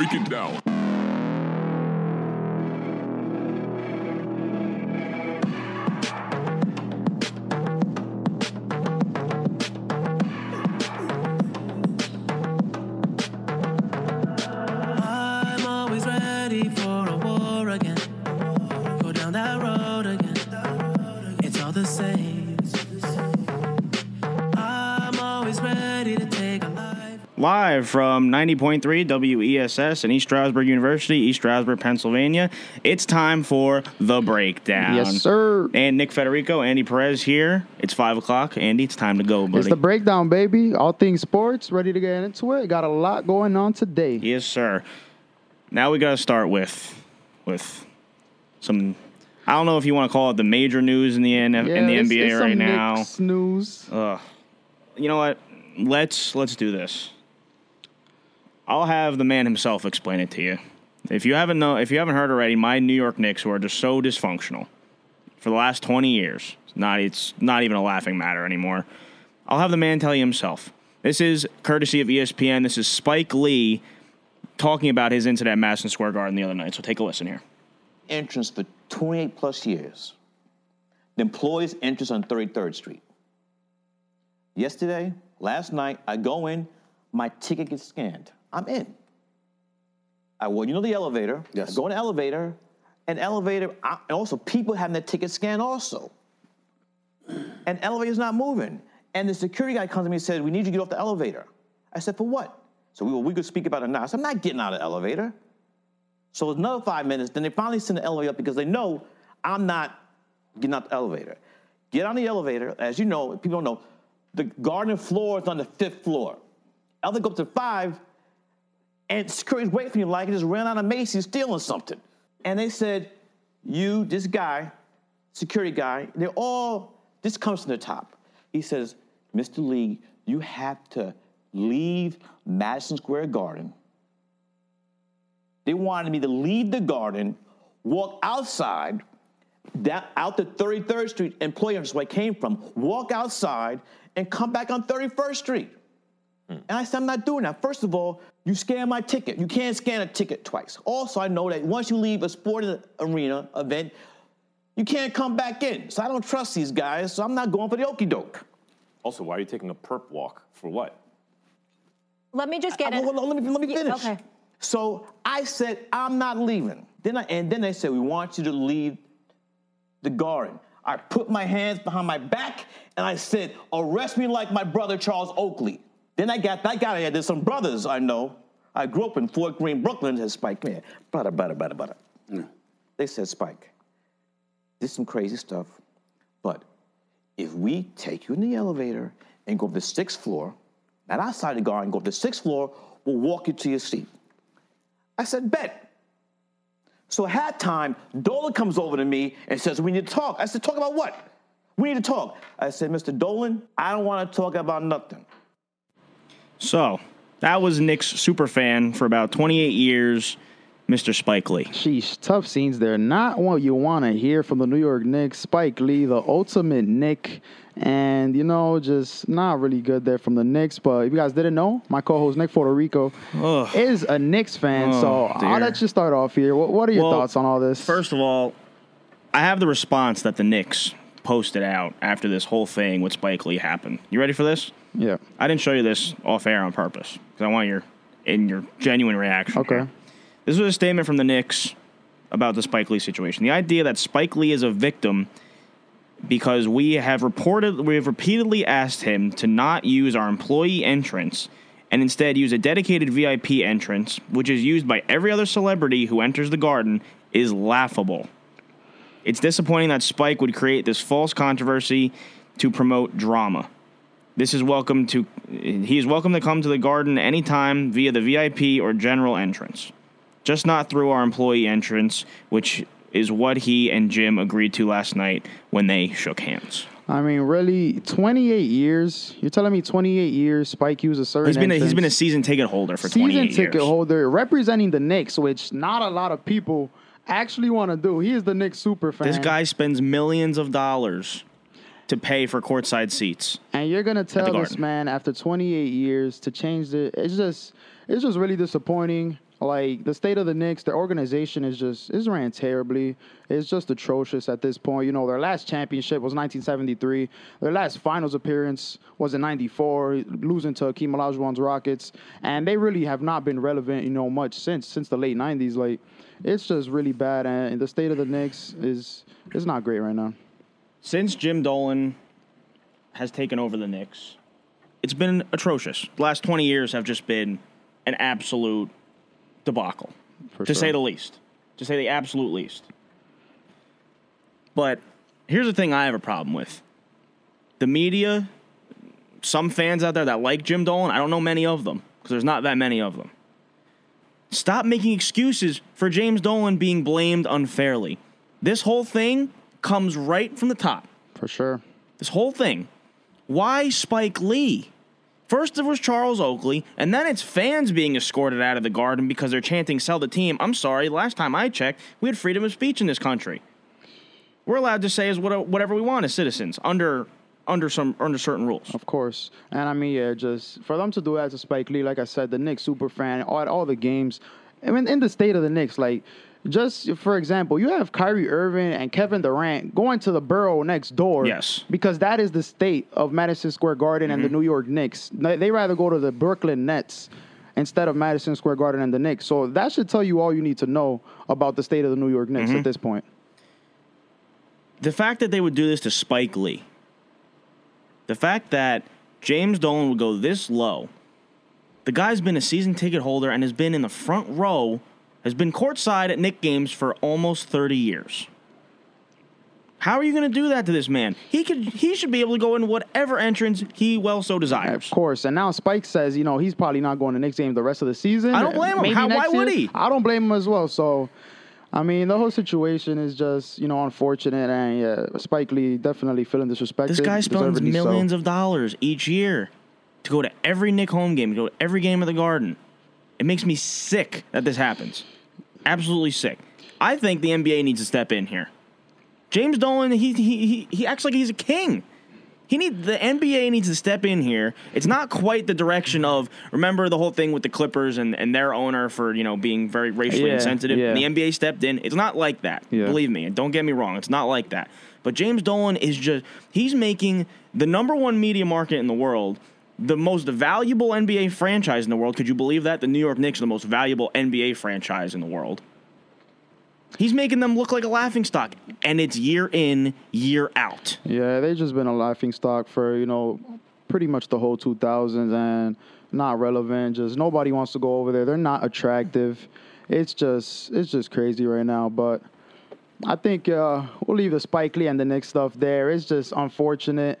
Break it down. Live from 90.3 WESS in East Stroudsburg University, East Stroudsburg, Pennsylvania. It's time for The Breakdown. Yes, sir. And Nick Federico, Andy Perez here. It's 5 o'clock. Andy, it's time to go, buddy. It's the breakdown, baby. All things sports. Ready to get into it. Got a lot going on today. Yes, sir. Now we got to start with with some. I don't know if you want to call it the major news in the N- in the it's- NBA it's right now. News. Ugh. You know what? Let's let's do this. I'll have the man himself explain it to you. If you haven't know, if you haven't heard already, my New York Knicks who are just so dysfunctional for the last twenty years. It's not it's not even a laughing matter anymore. I'll have the man tell you himself. This is courtesy of ESPN. This is Spike Lee talking about his incident at Madison Square Garden the other night. So take a listen here. entrance for 28 plus years. The employees entrance on 33rd Street. Yesterday, last night, I go in, my ticket gets scanned. I'm in. I well, you know the elevator. Yes. I go in the elevator, and elevator, I, and also people having their ticket scanned also. And elevator's not moving. And the security guy comes to me and says, "We need you to get off the elevator." I said, "For what?" So we, well, we could speak about it now. I said, "I'm not getting out of the elevator." So it's another five minutes. Then they finally send the elevator up because they know I'm not getting out the elevator. Get on the elevator. As you know, people don't know, the garden floor is on the fifth floor. Elevator go up to five, and security's waiting for you like it just ran out of Macy's stealing something. And they said, you, this guy, security guy, they're all, this comes from the top. He says, Mr. Lee, you have to leave Madison Square Garden they wanted me to leave the garden, walk outside, down, out to 33rd Street, employee entrance where I came from, walk outside, and come back on 31st Street. Hmm. And I said, I'm not doing that. First of all, you scan my ticket. You can't scan a ticket twice. Also, I know that once you leave a sporting arena event, you can't come back in. So I don't trust these guys, so I'm not going for the okey doke. Also, why are you taking a perp walk? For what? Let me just get Uh, it. well, let me let me Yeah, finish. okay. So I said I'm not leaving. Then I, and then they said we want you to leave the garden. I put my hands behind my back and I said, arrest me like my brother Charles Oakley. Then I got that guy here. There's some brothers I know. I grew up in Fort Greene, Brooklyn. Has Spike man, brother, brother, brother, brother. They said, Spike, this is some crazy stuff, but if we take you in the elevator and go to the sixth floor, not outside the garden, go to the sixth floor, we'll walk you to your seat. I said, bet. So at halftime, Dolan comes over to me and says, we need to talk. I said, talk about what? We need to talk. I said, Mr. Dolan, I don't want to talk about nothing. So that was Knicks super fan for about 28 years, Mr. Spike Lee. Sheesh, tough scenes there. Not what you want to hear from the New York Knicks. Spike Lee, the ultimate Nick. And, you know, just not really good there from the Knicks. But if you guys didn't know, my co host, Nick Federico, Ugh. is a Knicks fan. Oh, so dear. I'll let you start off here. What, what are your Well, thoughts on all this? First of all, I have the response that the Knicks posted out after this whole thing with Spike Lee happened. You ready for this? Yeah. I didn't show you this off air on purpose because I want your in your genuine reaction. Okay. This was a statement from the Knicks about the Spike Lee situation. The idea that Spike Lee is a victim because we have reported we have repeatedly asked him to not use our employee entrance and instead use a dedicated VIP entrance, which is used by every other celebrity who enters the garden, is laughable. It's disappointing that Spike would create this false controversy to promote drama. This is welcome to he is welcome to come to the garden anytime via the VIP or general entrance. Just not through our employee entrance, which is what he and Jim agreed to last night when they shook hands. I mean, really, 28 years. You're telling me 28 years Spike used a certain He's been a, he's been a season ticket holder for season 28 ticket years. holder representing the Knicks, which not a lot of people actually want to do. He is the Knicks super fan. This guy spends millions of dollars to pay for courtside seats. and you're gonna tell this man after 28 years to change the. It's just, it's just really disappointing. Like the state of the Knicks, their organization is just is ran terribly. It's just atrocious at this point. You know, their last championship was 1973. Their last finals appearance was in '94, losing to Akeem Olajuwon's Rockets, and they really have not been relevant, you know, much since since the late '90s. Like, it's just really bad, and the state of the Knicks is is not great right now. Since Jim Dolan has taken over the Knicks, it's been atrocious. The last 20 years have just been an absolute debacle, For to sure. say the least. To say the absolute least. But here's the thing I have a problem with the media, some fans out there that like Jim Dolan, I don't know many of them because there's not that many of them. Stop making excuses for James Dolan being blamed unfairly. This whole thing comes right from the top. For sure. This whole thing. Why Spike Lee? First it was Charles Oakley, and then it's fans being escorted out of the garden because they're chanting "Sell the team." I'm sorry. Last time I checked, we had freedom of speech in this country. We're allowed to say as what- whatever we want as citizens under under some under certain rules. Of course. And I mean, yeah, just for them to do that to Spike Lee, like I said, the Knicks super fan, all, all the games. I mean, in the state of the Knicks, like, just for example, you have Kyrie Irving and Kevin Durant going to the borough next door. Yes. Because that is the state of Madison Square Garden and the mm-hmm. New York Knicks. They rather go to the Brooklyn Nets instead of Madison Square Garden and the Knicks. So that should tell you all you need to know about the state of the New York Knicks at mm-hmm. this point. the fact that they would do this to Spike Lee, the fact that James Dolan would go this low, the guy's been a season ticket holder and has been in the front row, has been courtside at Knick games for almost 30 years. How are you going to do that to this man? He could he should be able to go in whatever entrance he well so desires. Of course. And now Spike says, you know, he's probably not going to Knicks game the rest of the season. I don't blame him. How- next why would he? I don't blame him as well. So, I mean, the whole situation is just, you know, unfortunate. And yeah, Spike Lee definitely feeling disrespected. This guy spends deservedly so. millions of dollars each year to go to every Knick home game, to go to every game of the Garden. It makes me sick that this happens. Absolutely sick. I think the NBA needs to step in here. James Dolan, he he he, he acts like he's a king. He need the NBA needs to step in here. It's not quite the direction of remember the whole thing with the Clippers and, and their owner for you know being very racially Yeah, insensitive. yeah. The NBA stepped in. It's not like that. Yeah. Believe me, and don't get me wrong. It's not like that. But James Dolan is just he's making the number one media market in the world. The most valuable NBA franchise in the world. Could you believe that? The New York Knicks are the most valuable NBA franchise in the world. He's making them look like a laughing stock, and it's year in, year out. Yeah, they've just been a laughing stock for, you know, pretty much the whole 2000s and not relevant. Just nobody wants to go over there. They're not attractive. It's just it's just crazy right now. But I think uh, we'll leave the Spike Lee and the Knicks stuff there. It's just unfortunate.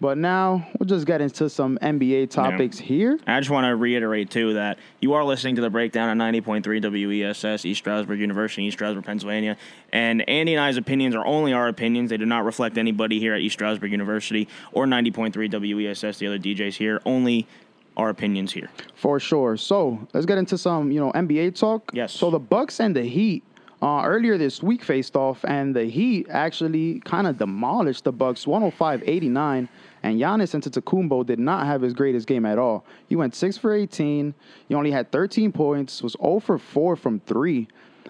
But now we'll just get into some NBA topics here. I just want to reiterate too that you are listening to the breakdown on 90.3 WESS East Stroudsburg University, East Stroudsburg, Pennsylvania. And Andy and I's opinions are only our opinions. They do not reflect anybody here at East Stroudsburg University or 90.3 WESS, the other DJs here. Only our opinions here. For sure. So let's get into some, you know, NBA talk. Yes. So the Bucks and the Heat uh, earlier this week faced off, and the Heat actually kind of demolished the Bucks 105-89. And Giannis Antetokounmpo did not have his greatest game at all. He went six for 18. He only had 13 points. Was 0 for 4 from three.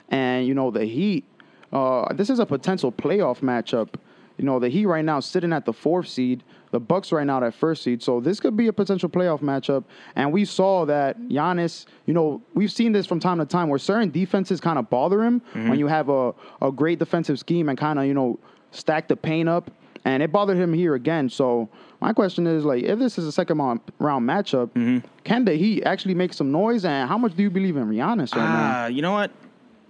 And you know the Heat. Uh, this is a potential playoff matchup. You know the Heat right now sitting at the fourth seed. The Bucks right now at first seed. So this could be a potential playoff matchup. And we saw that Giannis. You know we've seen this from time to time where certain defenses kind of bother him when you have a a great defensive scheme and kind of you know stack the paint up. And it bothered him here again. So my question is like, if this is a second round matchup, can the Heat actually make some noise? And how much do you believe in Giannis right now? Ah, you know what?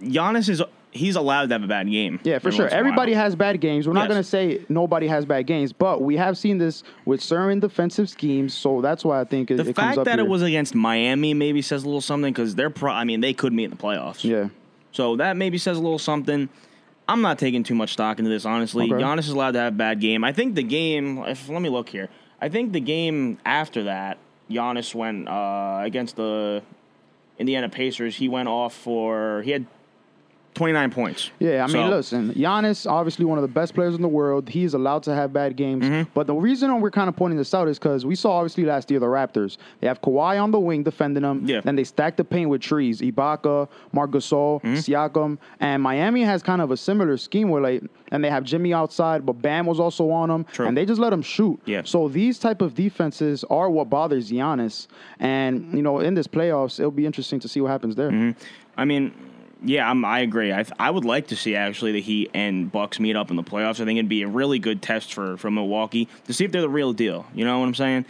Giannis is he's allowed to have a bad game. Yeah, for sure. once in a Everybody has bad games. We're not Yes. going to say nobody has bad games, but we have seen this with certain defensive schemes. So that's why I think it, The it fact that here. it was against Miami maybe says a little something because they're pro. I mean, they could meet in the playoffs. yeah. So that maybe says a little something. I'm not taking too much stock into this, honestly. Okay. Giannis is allowed to have a bad game. I think the game. If let me look here. I think the game after that, Giannis went uh, against the Indiana Pacers. He went off for he had 29 points. Yeah, I mean, So- listen, Giannis, obviously one of the best players in the world. He's allowed to have bad games. Mm-hmm. But the reason we're kind of pointing this out is because we saw, obviously, last year the Raptors. They have Kawhi on the wing defending them. Yeah. Then they stack the paint with trees. Ibaka, Marc Gasol, Mm-hmm. Siakam. And Miami has kind of a similar scheme where, like, and they have Jimmy outside, but Bam was also on them. True. And they just let him shoot. Yeah. So these type of defenses are what bothers Giannis. And, you know, in this playoffs, it'll be interesting to see what happens there. Mm-hmm. I mean, yeah, I'm, I agree. I, I would like to see actually the Heat and Bucks meet up in the playoffs. I think it'd be a really good test for, for Milwaukee to see if they're the real deal. You know what I'm saying?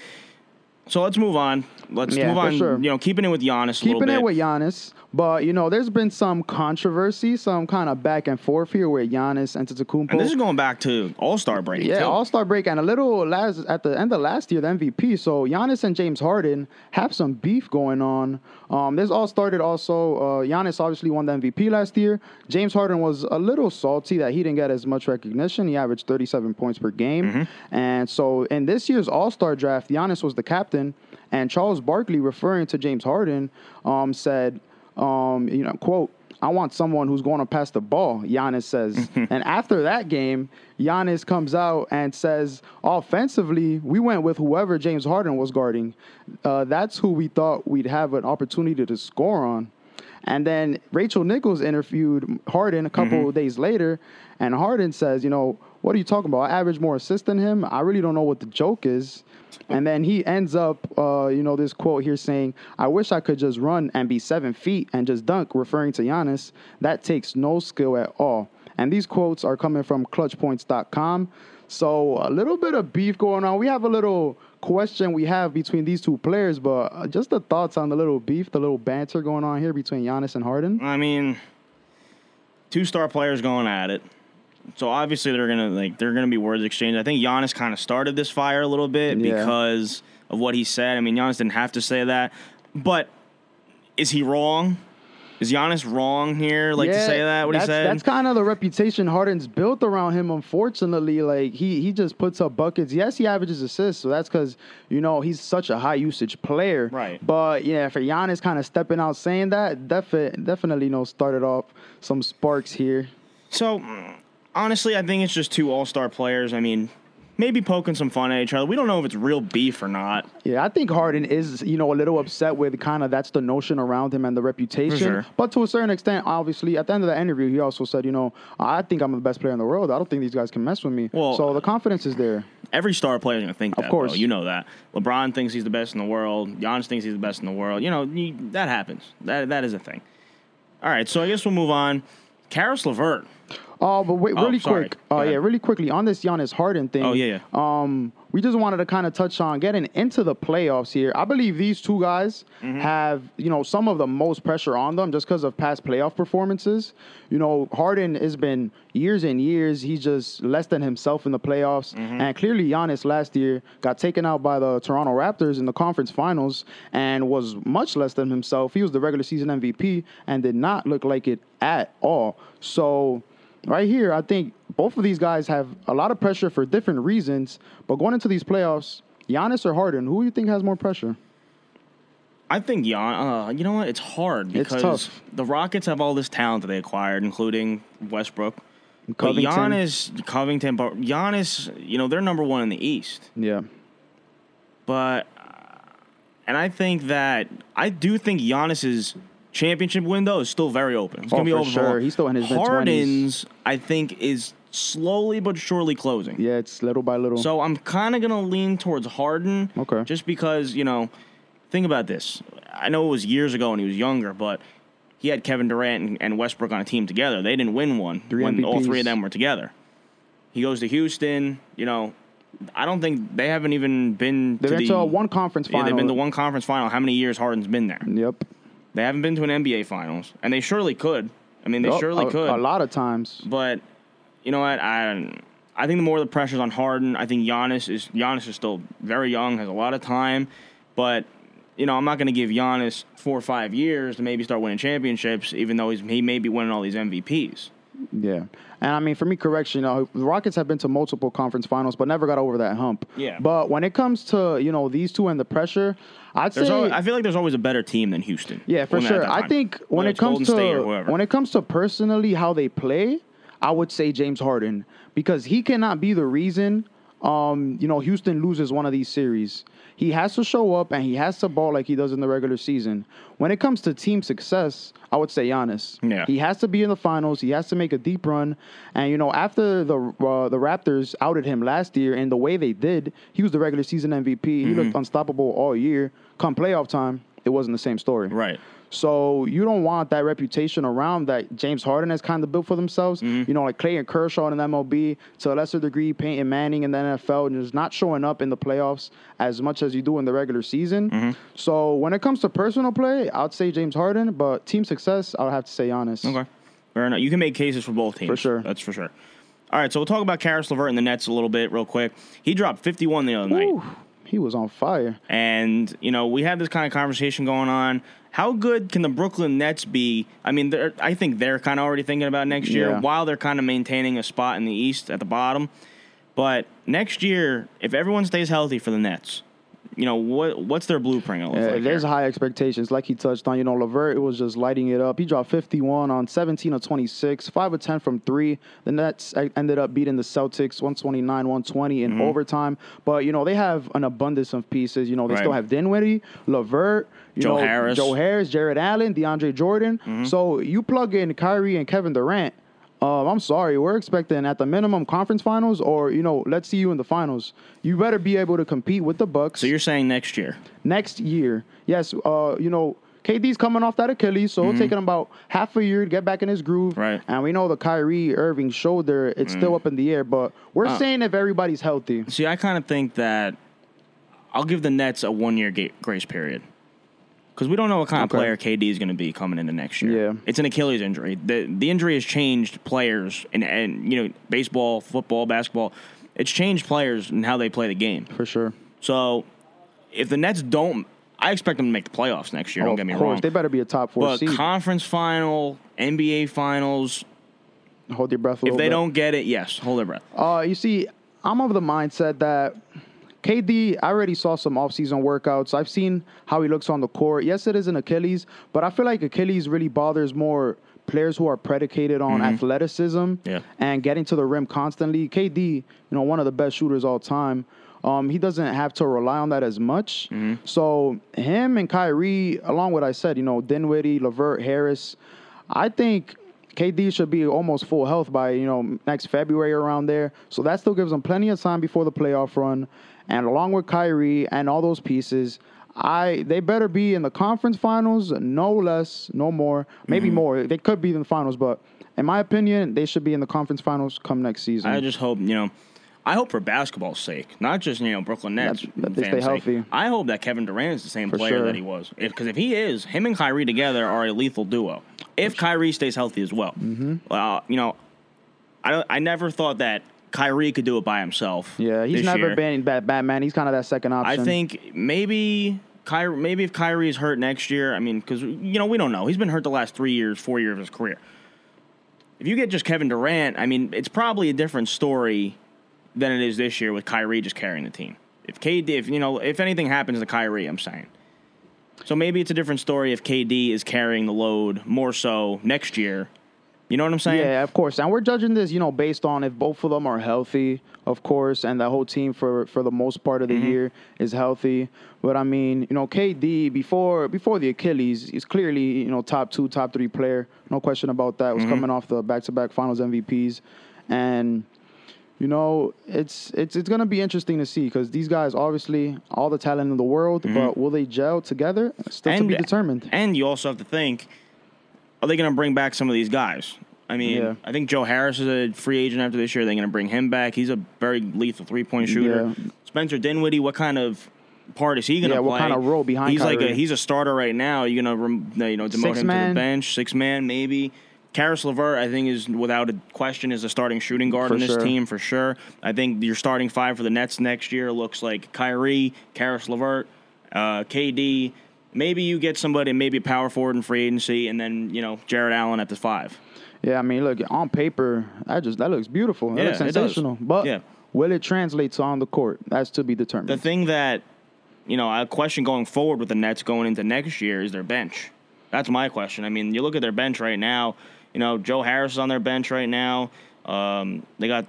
So let's move on. Let's Yeah, move on. sure. You know, keeping it with Giannis a little keeping it with Giannis. But you know, there's been some controversy, some kind of back and forth here with Giannis and Antetokounmpo. and this is going back to All Star break. yeah. All Star break and a little last at the end of last year, the MVP. So Giannis and James Harden have some beef going on. Um, this all started also. Uh, Giannis obviously won the MVP last year. James Harden was a little salty that he didn't get as much recognition. He averaged 37 points per game, and so in this year's All Star draft, Giannis was the captain, and Charles Barkley, referring to James Harden, um, said, um, you know, quote. I want someone who's going to pass the ball, Giannis says. and after that game, Giannis comes out and says, offensively, we went with whoever James Harden was guarding. Uh, that's who we thought we'd have an opportunity to score on. And then Rachel Nichols interviewed Harden a couple of days later, and Harden says, you know, what are you talking about? I average more assists than him. I really don't know what the joke is. And then he ends up, uh, you know, this quote here saying, I wish I could just run and be seven feet and just dunk, referring to Giannis. That takes no skill at all. And these quotes are coming from clutchpoints.com. So a little bit of beef going on. We have a little question we have between these two players, but uh, just the thoughts on the little beef, the little banter going on here between Giannis and Harden. I mean, two star players going at it. So obviously they're gonna like they're gonna be words exchanged. I think Giannis kind of started this fire a little bit Yeah. because of what he said. I mean, Giannis didn't have to say that, but is he wrong? Is Giannis wrong here? Like to say that what he said? That's kind of the reputation Harden's built around him. Unfortunately, like he he just puts up buckets. Yes, he averages assists, so that's because you know he's such a high usage player. Right. But yeah, for Giannis kind of stepping out saying that, defi- definitely you know started off some sparks here. So, honestly, I think it's just two all star players. I mean, maybe poking some fun at each other. We don't know if it's real beef or not. Yeah, I think Harden is, you know, a little upset with kind of that's the notion around him and the reputation. sure. But to a certain extent, obviously, at the end of the interview, he also said, you know, I think I'm the best player in the world. I don't think these guys can mess with me. Well- so the confidence is there. Every star player is going to think Of that. course. though. You know that. LeBron thinks he's the best in the world. Giannis thinks he's the best in the world. You know, you, that happens. That That is a thing. All right, so I guess we'll move on. Karis LeVert. Oh, but wait, Oh, really sorry. quick. Oh, ahead. yeah, really quickly on this Giannis Harden thing. Oh, yeah, Um, we just wanted to kind of touch on getting into the playoffs here. I believe these two guys Mm-hmm. have, you know, some of the most pressure on them just because of past playoff performances. You know, Harden has been years and years. He's just less than himself in the playoffs. Mm-hmm. And clearly, Giannis last year got taken out by the Toronto Raptors in the conference finals and was much less than himself. He was the regular season MVP and did not look like it at all. So, right here, I think both of these guys have a lot of pressure for different reasons. But going into these playoffs, Giannis or Harden, who do you think has more pressure? I think Gian. Uh, you know what? It's hard because tough. the Rockets have all this talent that they acquired, including Westbrook. But Covington. Giannis, Covington, but Giannis, you know, they're number one in the East. Yeah. But, uh, and I think that I do think Giannis's championship window is still very open. It's Oh, gonna be for open sure. He's still in his. Harden's, I think, is slowly but surely closing. Yeah, it's little by little. So I'm kind of gonna lean towards Harden. Okay. Just because you know, think about this. I know it was years ago when he was younger, but he had Kevin Durant and, and Westbrook on a team together. They didn't win one Three when all three of them were together. He goes to Houston. You know, I don't think they haven't even been They've to been to a one conference Yeah, final. they've been to one conference final. How many years Harden's been there? Yep. They haven't been to an NBA finals, and they surely could. I mean, they Oh, surely a, could. A lot of times. But you know what? I I think the more the pressure's on Harden, I think Giannis is Giannis is still very young, has a lot of time. But you know, I'm not going to give Giannis four or five years to maybe start winning championships, even though he's, he may be winning all these MVPs. Yeah, and I mean, for me, correction. You know, the Rockets have been to multiple conference finals, but never got over that hump. Yeah. But when it comes to you know these two and the pressure, I'd There's say always, I feel like there's always a better team than Houston. Yeah, for sure. I think when Whether it comes Golden State or to whoever. when it comes to personally how they play, I would say James Harden because he cannot be the reason um, you know, Houston loses one of these series. He has to show up and he has to ball like he does in the regular season. When it comes to team success, I would say Giannis. Yeah. He has to be in the finals. He has to make a deep run. And you know, after the uh, the Raptors outed him last year in the way they did, he was the regular season MVP. He Mm-hmm. looked unstoppable all year. Come playoff time, it wasn't the same story. Right. So you don't want that reputation around that James Harden has kind of built for themselves. Mm-hmm. You know, like Clayton Kershaw in the MLB, to a lesser degree, Peyton Manning in the NFL, and just not showing up in the playoffs as much as you do in the regular season. Mm-hmm. So when it comes to personal play, I'd say James Harden, but team success, I'll have to say Giannis. Okay. Fair enough. You can make cases for both teams. For sure. That's for sure. All right, so we'll talk about Karis LeVert and the Nets a little bit, real quick. He dropped 51 the other night. He was on fire. And, you know, we had this kind of conversation going on. How good can the Brooklyn Nets be? I mean, they're, I think they're kind of already thinking about next year Yeah. while they're kind of maintaining a spot in the East at the bottom. But next year, if everyone stays healthy for the Nets, you know, what what's their blueprint Yeah, like? there's here? high expectations, like he touched on. You know, Levert was just lighting it up. He dropped 51 on 17 of 26, 5 of 10 from three. The Nets ended up beating the Celtics 129 120 Mm-hmm. in overtime. But, you know, they have an abundance of pieces. You know, they Right. still have Dinwiddie, LeVert. you Joe know, Harris. Joe Harris, Jarrett Allen, DeAndre Jordan. Mm-hmm. So you plug in Kyrie and Kevin Durant. Um, I'm sorry, we're expecting at the minimum conference finals, or you know, let's see you in the finals. You better be able to compete with the Bucks So you're saying next year? next year. Yes, uh, you know, KD's coming off that Achilles, so it'll take him about half a year to get back in his groove. Mm-hmm. Right. And we know the Kyrie Irving shoulder, it's still up in the air, but we're Uh. saying if everybody's healthy. See, I kind of think that I'll give the Nets a one year ga- grace period because we don't know what kind Okay. of player KD is going to be coming into next year. Yeah. it's an Achilles injury. the The injury has changed players and and you know baseball, football, basketball. It's changed players and how they play the game. For sure. So if the Nets don't, I expect them to make the playoffs next year. Oh, don't get me course, wrong. They better be a top four but seed. conference final, NBA finals. Hold your breath a If they bit. don't get it, yes, hold their breath. Uh, you see, I'm of the mindset that KD, I already saw some offseason workouts. I've seen how he looks on the court. Yes, it is an Achilles, but I feel like Achilles really bothers more players who are predicated on athleticism Mm-hmm. Yeah. and getting to the rim constantly. KD, you know, one of the best shooters all time. Um, he doesn't have to rely on that as much. Mm-hmm. So him and Kyrie, along with I said, you know, Dinwiddie, LeVert, Harris, I think KD should be almost full health by you know next February around there. So that still gives them plenty of time before the playoff run. And along with Kyrie and all those pieces, I they better be in the conference finals, no less, no more, maybe more. They could be in the finals, but in my opinion, they should be in the conference finals come next season. I just hope you know. I hope for basketball's sake, not just you know Brooklyn Nets. That they fans' stay sake. healthy. I hope that Kevin Durant is the same For player sure. that he was. Because if, he is, him and Kyrie together are a lethal duo. If Kyrie stays healthy as well, mm-hmm. well, you know, I I never thought that Kyrie could do it by himself. yeah, he's never year. been Batman. He's kind of that second option. I think maybe Kyrie, maybe if Kyrie is hurt next year, I mean, because you know we don't know. He's been hurt the last three years, four years of his career. If you get just Kevin Durant, I mean, it's probably a different story than it is this year with Kyrie just carrying the team. If KD, if you know, if anything happens to Kyrie, I'm saying. So maybe it's a different story if KD is carrying the load more so next year. You know what I'm saying? Yeah, of course. And we're judging this, you know, based on if both of them are healthy, of course, and the whole team for for the most part of the mm-hmm. year is healthy. But I mean, you know, KD before before the Achilles, is clearly, you know, top two, top three player. No question about that. Was mm-hmm. coming off the back to back finals MVPs. And you know, it's it's it's gonna be interesting to see because these guys obviously all the talent in the world, mm-hmm. but will they gel together? Still to be determined. And you also have to think, are they going to bring back some of these guys? I mean, Yeah. I think Joe Harris is a free agent after this year. They're going to bring him back. He's a very lethal three point shooter. Yeah. Spencer Dinwiddie, what kind of part is he going to Yeah, play? what kind of role behind He's like a, he's a starter right now. You're going to you know demote Six him to the bench, six man maybe. Karis LeVert, I think, is without a question is a starting shooting guard For on this sure. team for sure. I think your starting five for the Nets next year looks like Kyrie, Karis LeVert, uh, KD. Maybe you get somebody, maybe power forward in free agency, and then you know Jarrett Allen at the five. Yeah, I mean, look on paper, that just that looks beautiful. That Yeah, looks sensational. But Yeah. will it translate to on the court? That's to be determined. The thing that, you know, a question going forward with the Nets going into next year is their bench. That's my question. I mean, you look at their bench right now. You know, Joe Harris is on their bench right now. Um, they got,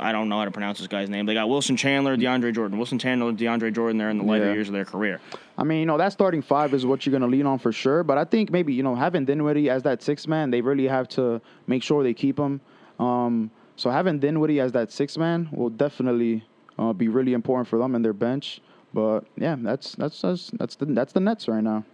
I don't know how to pronounce this guy's name. They got Wilson Chandler, DeAndre Jordan. Wilson Chandler, DeAndre Jordan. They're in the later Yeah. years of their career. I mean, you know, that starting five is what you're going to lean on for sure. But I think maybe, you know, having Dinwiddie as that six man, they really have to make sure they keep him. Um, so having Dinwiddie as that six man will definitely uh, be really important for them and their bench. But yeah, that's that's that's that's the that's the Nets right now.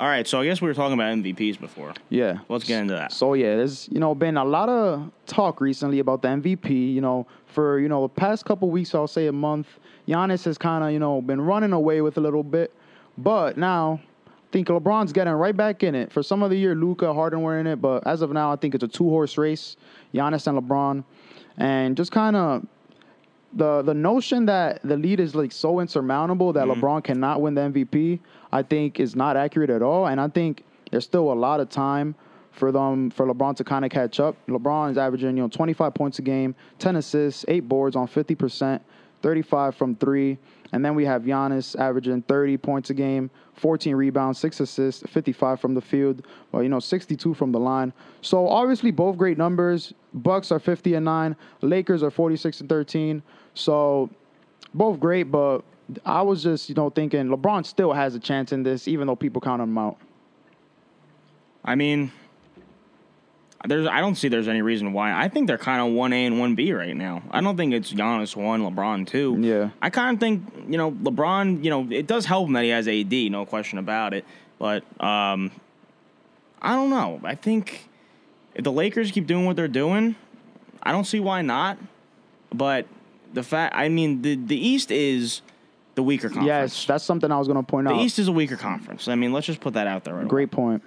All right, so I guess we were talking about MVPs before. Yeah. Let's get into that. So yeah, there's you know been a lot of talk recently about the MVP. You know, for you know the past couple weeks, I'll say a month, Giannis has kind of you know been running away with a little bit, but now I think LeBron's getting right back in it. For some of the year, Luka, Harden were in it, but as of now, I think it's a two horse race, Giannis and LeBron, and just kind of. The, the notion that the lead is like so insurmountable that mm-hmm. LeBron cannot win the MVP, I think is not accurate at all. And I think there's still a lot of time for them for LeBron to kind of catch up. LeBron is averaging, you know, 25 points a game, 10 assists, 8 boards on 50%, 35 from 3. And then we have Giannis averaging 30 points a game, 14 rebounds, 6 assists, 55 from the field, well, you know, 62 from the line. So obviously both great numbers. Bucks are 50 and 9, Lakers are 46 and 13. So both great, but I was just, you know, thinking LeBron still has a chance in this, even though people count him out. I mean, there's I don't see there's any reason why. I think they're kind of one A and one B right now. I don't think it's Giannis one, LeBron two. Yeah. I kind of think you know LeBron. You know, it does help him that he has AD, no question about it. But um, I don't know. I think if the Lakers keep doing what they're doing, I don't see why not. But the fact, I mean, the the East is the weaker conference. Yes, that's something I was going to point the out. The East is a weaker conference. I mean, let's just put that out there. Right away. Great point.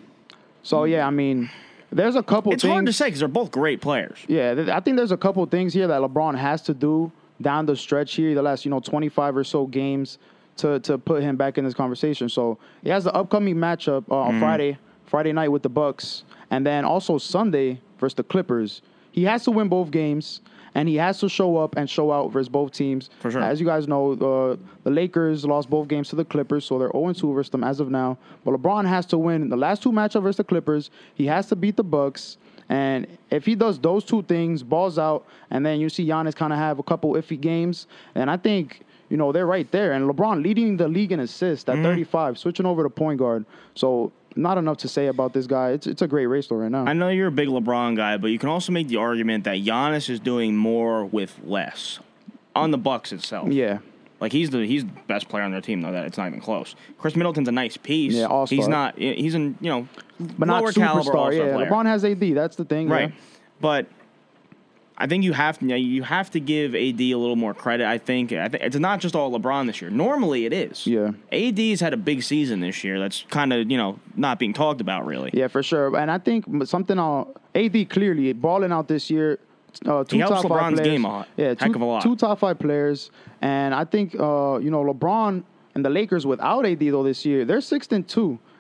So yeah, I mean, there's a couple It's things. hard to say because they're both great players. Yeah, I think there's a couple things here that LeBron has to do down the stretch here, the last you know 25 or so games, to to put him back in this conversation. So he has the upcoming matchup uh, on Friday, Friday night with the Bucks, and then also Sunday versus the Clippers. He has to win both games, and he has to show up and show out versus both teams. For sure. As you guys know, uh, the Lakers lost both games to the Clippers, so they're 0-2 versus them as of now. But LeBron has to win the last two matchups versus the Clippers. He has to beat the Bucks. And if he does those two things, balls out, and then you see Giannis kind of have a couple iffy games, and I think you know they're right there. And LeBron leading the league in assists Mm-hmm. at 35, switching over to point guard. So not enough to say about this guy. It's it's a great race though right now. I know you're a big LeBron guy, but you can also make the argument that Giannis is doing more with less on the Bucks itself. yeah, Like he's the he's the best player on their team, though that it's not even close. Khris Middleton's a nice piece. Yeah, all-star. He's not. He's in you know but not lower caliber superstar. Yeah, player. LeBron has AD. That's the thing. right, yeah. but I think you have to you have to give AD a little more credit. I think I think it's not just all LeBron this year. Normally it is. Yeah. AD's had a big season this year. That's kind of you know not being talked about really. Yeah, for sure. And I think something on AD clearly balling out this year. Uh, two He helps top five LeBron's players. game a lot. Yeah, Heck two, of a lot. two top five players, and I think uh, you know LeBron and the Lakers without AD though this year they're six and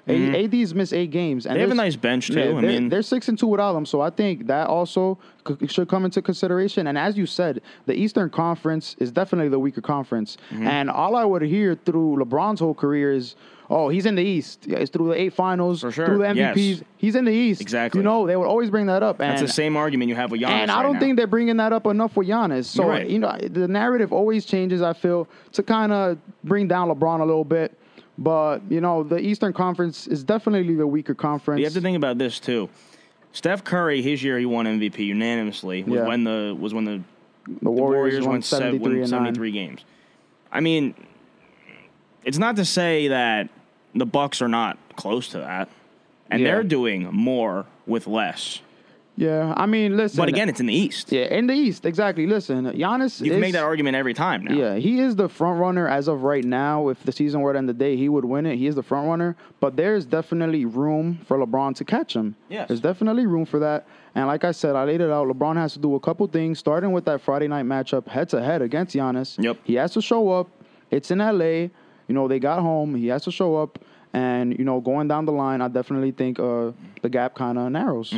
2 A- AD's missed eight games, and Mm-hmm. They have a nice bench, too. Yeah, I they're, mean- they're six and two without them, so I think that also c- should come into consideration. And as you said, the Eastern Conference is definitely the weaker conference. Mm-hmm. And all I would hear through LeBron's whole career is, "Oh, he's in the East. Yeah, It's through the eight finals, For sure. through the MVPs. Yes. He's in the East. Exactly. You know, they would always bring that up. And That's the same argument you have with Giannis. and I don't now. think they're bringing that up enough with Giannis. So right. you know, the narrative always changes. I feel to kind of bring down LeBron a little bit. But you know, the Eastern Conference is definitely the weaker conference. You have to think about this too. Steph Curry, his year he won MVP unanimously was Yeah. when the was when the, the the Warriors, won won 73 won 73 games. I mean, it's not to say that the Bucks are not close to that, and Yeah. they're doing more with less. 9. Yeah, I mean, listen. But again, it's in the East. yeah, in the East, exactly. Listen, Giannis. You can is, make that argument every time now. Yeah, he is the front runner as of right now. If the season were to end the day, he would win it. He is the front runner, but there's definitely room for LeBron to catch him. Yes. There's definitely room for that. And like I said, I laid it out. LeBron has to do a couple things, starting with that Friday night matchup head to head against Giannis. Yep. He has to show up. It's in LA. You know, they got home. He has to show up. And, you know, going down the line, I definitely think uh, the gap kind of narrows.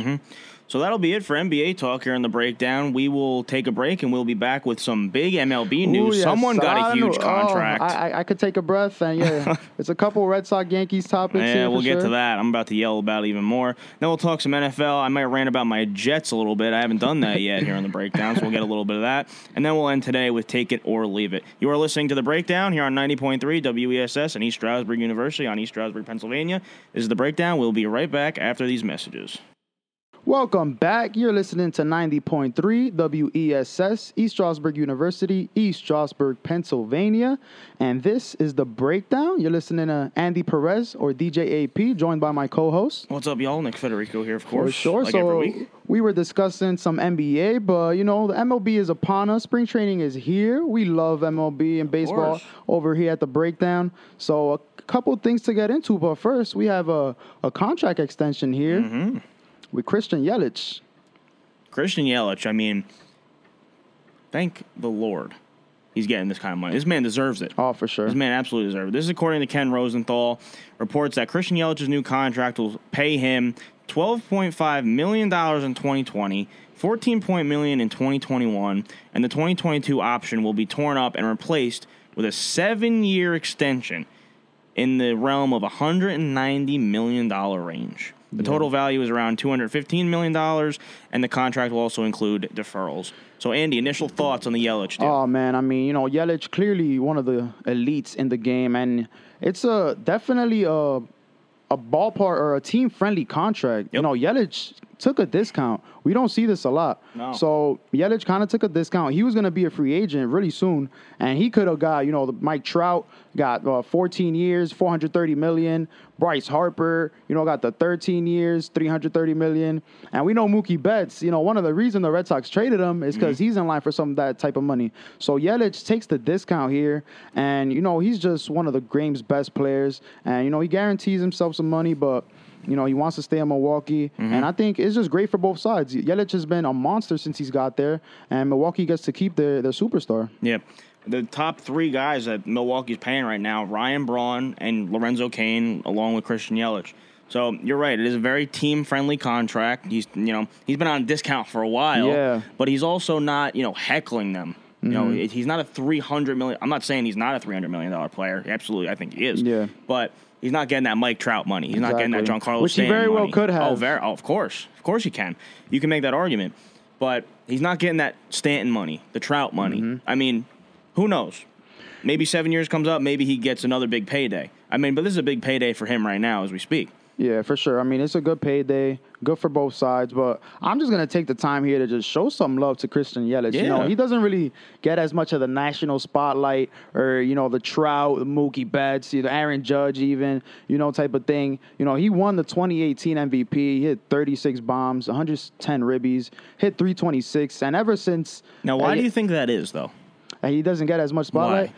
So that'll be it for NBA talk here in the breakdown. We will take a break and we'll be back with some big MLB news. Ooh, yes. Someone got a huge. Oh, contract. I, I, I could take a breath, and yeah, it's a couple Red Sox Yankees topics. yeah, we'll get sure. to that. I'm about to yell about it even more. Then we'll talk some NFL. I might rant about my Jets a little bit. I haven't done that yet here on the breakdown, so we'll get a little bit of that. And then we'll end today with take it or leave it. You are listening to the breakdown here on 90.3 WESS and East Stroudsburg University on East Stroudsburg, Pennsylvania. This is the breakdown. We'll be right back after these messages. Welcome back. You're listening to 90.3 WESS, East Stroudsburg University, East Stroudsburg, Pennsylvania. And this is The Breakdown. You're listening to Andy Perez or DJ AP, joined by my co host. What's up, y'all? Nick Federico here, of course. For sure. Like so every week. we were discussing some NBA, but you know, the MLB is upon us. Spring training is here. We love MLB and baseball over here at The Breakdown. So a couple things to get into, but first we have a, a contract extension here Mm-hmm. With Christian Yelich. Christian Yelich, I mean, thank the Lord he's getting this kind of money. This man deserves it. Oh, for sure. This man absolutely deserves it. This is according to Ken Rosenthal. Reports that Christian Yelich's new contract will pay him $12.5 million in 2020, $14 million in 2021, and the 2022 option will be torn up and replaced with a seven year extension in the realm of $190 million range. The total value is around $215 million, and the contract will also include deferrals. So, Andy, initial thoughts on the Yelich deal? Oh man, I mean, you know, Yelich clearly one of the elites in the game, and it's a definitely a a ballpark or a team friendly contract. You know, Yelich took a discount. We don't see this a lot. No. So Yelich kind of took a discount. He was going to be a free agent really soon, and he could have got you know Mike Trout got uh, 14 years, 430 million. Bryce Harper, you know, got the 13 years, 330 million. And we know Mookie Betts. You know, one of the reasons the Red Sox traded him is because he's in line for some of that type of money. So Yelich takes the discount here, and you know he's just one of the game's best players, and you know he guarantees himself some money, but. You know, he wants to stay in Milwaukee. And I think it's just great for both sides. Yelich has been a monster since he's got there, and Milwaukee gets to keep their, their superstar. Yeah. The top three guys that Milwaukee's paying right now, Ryan Braun and Lorenzo Cain, along with Christian Yelich. So you're right. It is a very team friendly contract. He's you know he's been on discount for a while. Yeah. But he's also not you know heckling them. You know Mm-hmm. he's not a three hundred million. I'm not saying he's not a three hundred million dollar player. Absolutely, I think he is. Yeah. But he's not getting that Mike Trout money. He's not getting that Exactly. Giancarlo Which he Stanton very well could have. Oh, very. Oh, of course, of course he can. You can make that argument, but he's not getting that Stanton money, the Trout money. Mm-hmm. I mean, who knows? Maybe seven years comes up, maybe he gets another big payday. I mean, but this is a big payday for him right now as we speak. Yeah, for sure. I mean, it's a good payday, good for both sides. But I'm just gonna take the time here to just show some love to Christian Yelich. You know, he doesn't really get as much of the national spotlight, or you know, the Trout, the Mookie Betts, you know, Aaron Judge, even you know, type of thing. You know, he won the 2018 MVP. He hit 36 bombs, 110 ribbies, hit 326, and ever since Now, why uh, do you think that is, though? he doesn't get as much spotlight?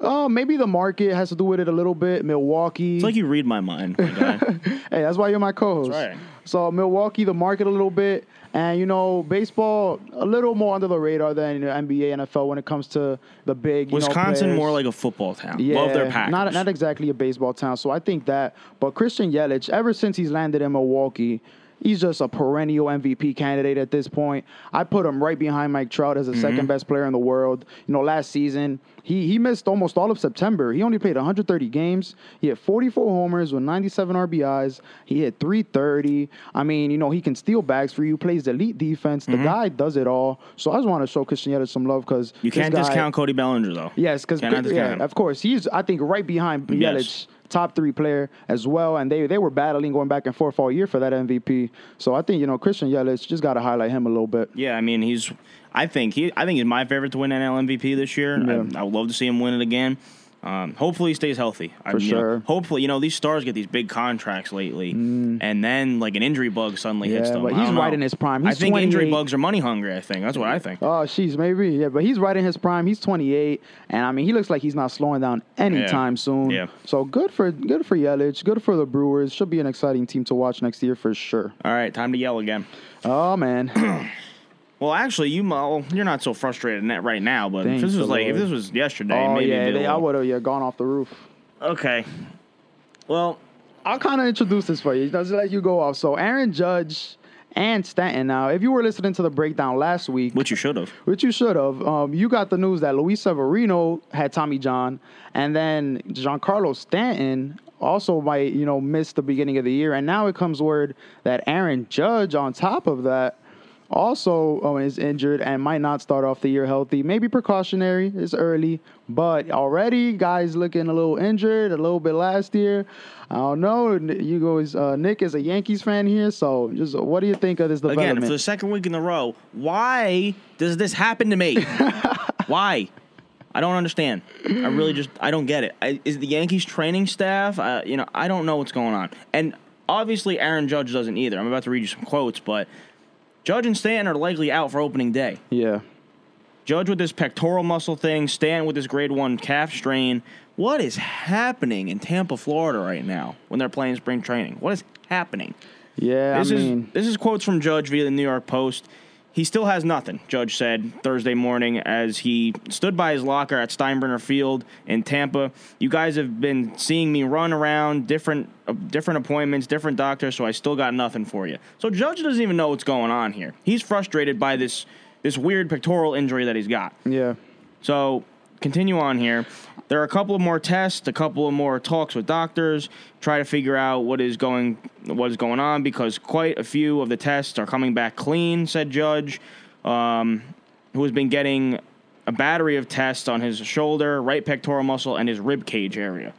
Oh, maybe the market has to do with it a little bit. Milwaukee. It's like you read my mind, my. Hey, that's why you're my co-host. That's right. So Milwaukee, the market a little bit, and you know baseball a little more under the radar than you know, NBA, NFL when it comes to the big. You know, Wisconsin players. more like a football town. Yeah, Love their Packers. Not not exactly a baseball town. So I think that. But Christian Yelich, ever since he's landed in Milwaukee. He's just a perennial MVP candidate at this point. I put him right behind Mike Trout as the Mm-hmm. second best player in the world. You know, last season he he missed almost all of September. He only played 130 games. He had 44 homers with 97 RBIs. He hit 330. I mean, you know, he can steal bags for you. Plays elite defense. The guy does it all. So I just want to show Christian Yelich some love because Mm-hmm. you can't discount Cody Bellinger, though. Yes, because yeah, of course he's I think right behind Yes. Top three player as well, and they they were battling going back and forth all year for that MVP. So I think you know Christian Yelich just got to highlight him a little bit. Yeah, I mean he's. I think he. I think he's my favorite to win NL MVP this year. Yeah. I, I would love to see him win it again. Um, hopefully he stays healthy. I, For know, sure. hopefully, you know these stars get these big contracts lately, and then like an injury bug suddenly hits Mm. Them. but he's know. right in his prime. I think injury bugs are money hungry. I think that's what I think. Oh, she's maybe yeah, but he's right in his prime. He's 28, and I mean he looks like he's not slowing down anytime soon. Yeah. So good for good for Yelich, good for the Brewers. Should be an exciting team to watch next year for sure. All right, time to yell again. Oh man, Well, actually, you Mo, you're not so frustrated in that right now. But if this was like if this was yesterday, oh maybe yeah, they, I would have yeah gone off the roof. Okay. Well, I'll kind of introduce this for you. Just let you go off. So Aaron Judge and Stanton. Now, if you were listening to the breakdown last week, Which you should have. which you should have. Um, you got the news that Luis Severino had Tommy John, and then Giancarlo Stanton also might, you know, miss the beginning of the year. And now it comes word that Aaron Judge, on top of that, also um, is injured and might not start off the year healthy. Maybe precautionary. It's early, but already guys looking a little injured, a little bit last year. I don't know. You guys, uh, Nick is a Yankees fan here, so just what do you think of this development? Again, for the second week in a row, why does this happen to me? why? I don't understand. I really just I don't get it. I, is the Yankees training staff? Uh, you know, I don't know what's going on. And obviously, Aaron Judge doesn't either. I'm about to read you some quotes, but Judge and Stanton are likely out for opening day. yeah. Judge with this pectoral muscle thing, Stanton with this grade one calf strain. What is happening in Tampa, Florida right now when they're playing spring training? What is happening? Yeah, This I is mean, this is quotes from Judge via the New York Post. He still has nothing, Judge said Thursday morning as he stood by his locker at Steinbrenner Field in Tampa. You guys have been seeing me run around different uh, different appointments, different doctors, so I still got nothing for you. So Judge doesn't even know what's going on here. He's frustrated by this this weird pectoral injury that he's got. yeah. So continue on here. There are a couple of more tests, a couple of more talks with doctors, try to figure out what is going what is going on because quite a few of the tests are coming back clean, said Judge, um, who has been getting a battery of tests on his shoulder, right pectoral muscle, and his rib cage area.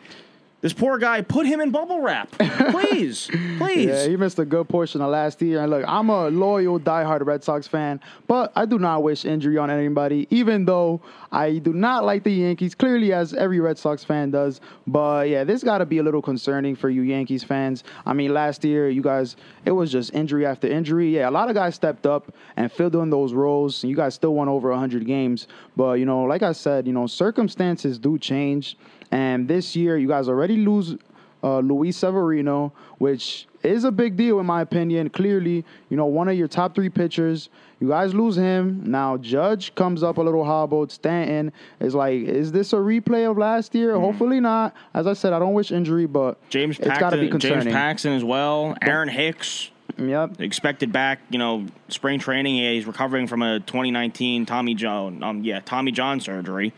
This poor guy, put him in bubble wrap, please, please. Yeah, he missed a good portion of last year. And look, I'm a loyal, diehard Red Sox fan, but I do not wish injury on anybody, even though I do not like the Yankees, clearly, as every Red Sox fan does. But yeah, this got to be a little concerning for you Yankees fans. I mean, last year, you guys, it was just injury after injury. Yeah, a lot of guys stepped up and filled in those roles. And you guys still won over 100 games. But, you know, like I said, you know, circumstances do change. And this year, you guys already lose uh, Luis Severino, which is a big deal in my opinion. Clearly, you know, one of your top three pitchers. You guys lose him. Now Judge comes up a little hobbled. Stanton is like, is this a replay of last year? Hopefully not. As I said, I don't wish injury, but James it's got to be Paxton, James concerning. Paxton as well. Aaron Hicks, Yep. expected back, you know, spring training. Yeah, he's recovering from a 2019 Tommy John, um, yeah, Tommy John surgery.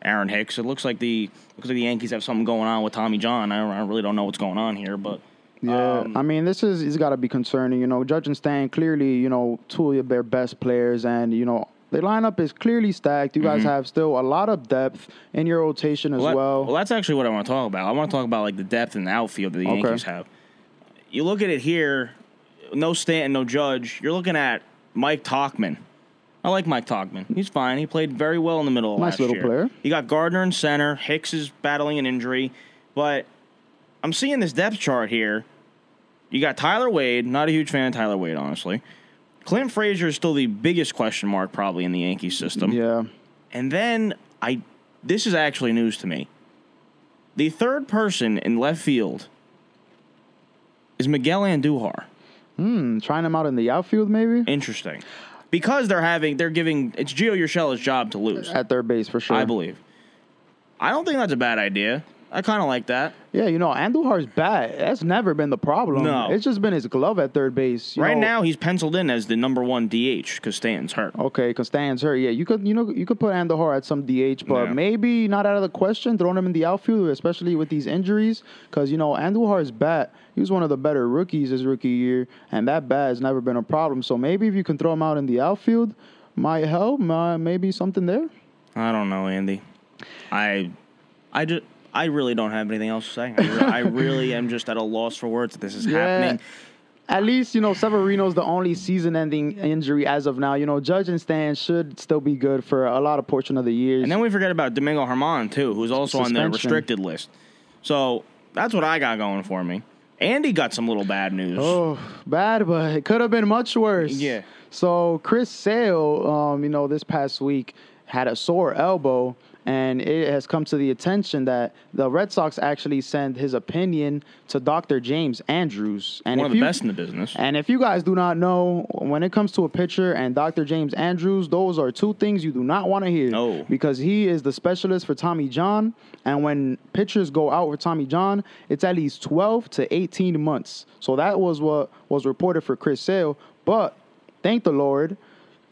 Aaron Hicks. It looks like the like the Yankees have something going on with Tommy John. I, don't, I really don't know what's going on here, but Yeah, Um, I mean, this is it's got to be concerning. You know, Judge and Stan clearly, you know, two of their best players, and you know, their lineup is clearly stacked. You guys have still a lot of depth in your rotation as Mm-hmm. Well, that- well. well, that's actually what I want to talk about. I want to talk about like the depth in the outfield that the Okay. Yankees have. You look at it here, no Stanton, no Judge. You're looking at Mike Tauchman. I like Mike Tauchman. He's fine. He played very well in the middle of Nice little year. player. You got Gardner in center. Hicks is battling an injury, but I'm seeing this depth chart here. You got Tyler Wade. Not a huge fan of Tyler Wade, honestly. Clint Frazier is still the biggest question mark probably in the Yankee system. yeah, And then I this is actually news to me. The third person in left field is Miguel Andujar. hmm, trying him out in the outfield maybe Interesting. Because they're having they're giving it's Gio Urshela's job to lose, at third base for sure. I believe. I don't think that's a bad idea. I kind of like that. Yeah, you know, Andujar's bat. That's never been the problem. No. it's just been his glove at third base. You right know, now, he's penciled in as the number one DH because Stanton's hurt. Okay, because Stan's hurt. Yeah, you could you know you could put Andujar at some DH, but Yeah. maybe not out of the question throwing him in the outfield, especially with these injuries. Because you know Andujar's bat, he was one of the better rookies his rookie year, and that bat has never been a problem. So maybe if you can throw him out in the outfield, might help. Might, maybe something there. I don't know, Andy. I, I just. I really don't have anything else to say. I, re- I really am just at a loss for words that this is happening. At least you know Severino's the only season-ending injury as of now. You know Judge and Stan should still be good for a lot of portion of the years. And then we forget about Domingo Germán too, who's also on the restricted list. So that's what I got going for me. Andy got some little bad news. Oh, bad, but it could have been much worse. Yeah. So Chris Sale, um, you know, this past week had a sore elbow, and it has come to the attention that the Red Sox actually sent his opinion to Dr. James Andrews. And One if of the you- best in the business. and if you guys do not know, when it comes to a pitcher and Dr. James Andrews, those are two things you do not want to hear. No. Because he is the specialist for Tommy John. And when pitchers go out for Tommy John, it's at least 12 to 18 months. So that was what was reported for Chris Sale. But thank the Lord,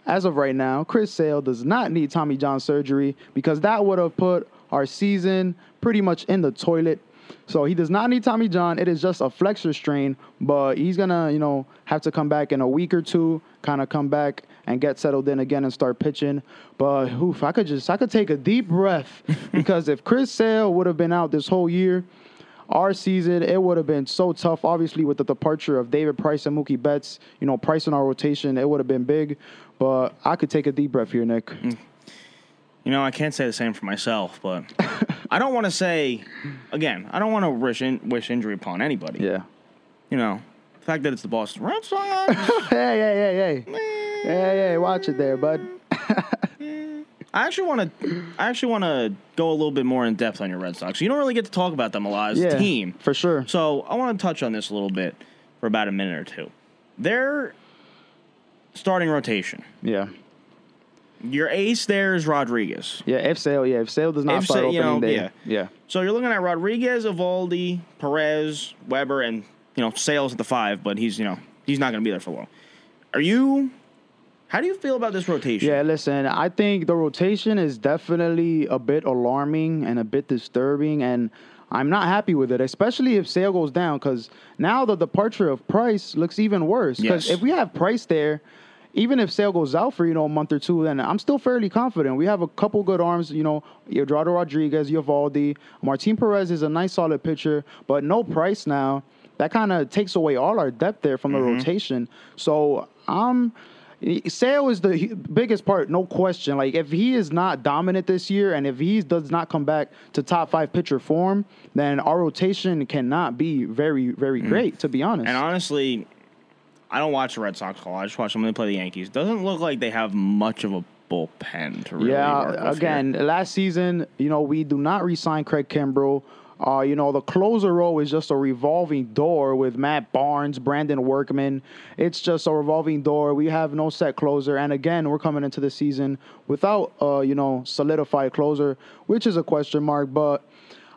as of right now, Chris Sale does not need Tommy John surgery because that would have put our season pretty much in the toilet. So he does not need Tommy John. It is just a flexor strain, but he's gonna, you know, have to come back in a week or two, kind of come back and get settled in again and start pitching. But oof, I could just I could take a deep breath because if Chris Sale would have been out this whole year, our season, it would have been so tough. Obviously, with the departure of David Price and Mookie Betts, you know, Price in our rotation, it would have been big. But I could take a deep breath here, Nick. Mm. You know, I can't say the same for myself, but I don't want to say, again, I don't want to wish, in, wish injury upon anybody. Yeah. You know, the fact that it's the Boston Red Sox, hey, hey, hey, hey, hey, hey! Watch it there, bud. I actually want to, I actually want to go a little bit more in depth on your Red Sox. You don't really get to talk about them a lot as yeah, a team. for sure. So I want to touch on this a little bit for about a minute or two. Their starting rotation. Yeah, Your ace there is Rodriguez. yeah. If Sale, yeah, if Sale does not If start Sale, you opening know, day, yeah. yeah, So you're looking at Rodriguez, Eovaldi, Perez, Weber, and you know Sales at the five, but he's you know he's not going to be there for long. Are you? How do you feel about this rotation? Yeah, listen, I think the rotation is definitely a bit alarming and a bit disturbing, and I'm not happy with it, especially if Sale goes down, because now the departure of Price looks even worse. Because Yes. if we have Price there, even if Sale goes out for you know a month or two, then I'm still fairly confident. We have a couple good arms, you know, Eduardo Rodriguez, Eovaldi, Martin Perez is a nice solid pitcher, but no Price now. That kind of takes away all our depth there from the mm-hmm. rotation. So I'm. Sale is the biggest part, no question. Like if he is not dominant this year, and if he does not come back to top five pitcher form, then our rotation cannot be very, very mm. great. To be honest, And honestly, I don't watch the Red Sox call. I just watch them when they play the Yankees. Doesn't look like they have much of a bullpen to really. yeah. Again, here. last season, you know, we do not re-sign Craig Kimbrel. Uh, you know, the closer role is just a revolving door with Matt Barnes, Brandon Workman. It's just a revolving door. We have no set closer. And again, we're coming into the season without, uh, you know, solidified closer, which is a question mark. But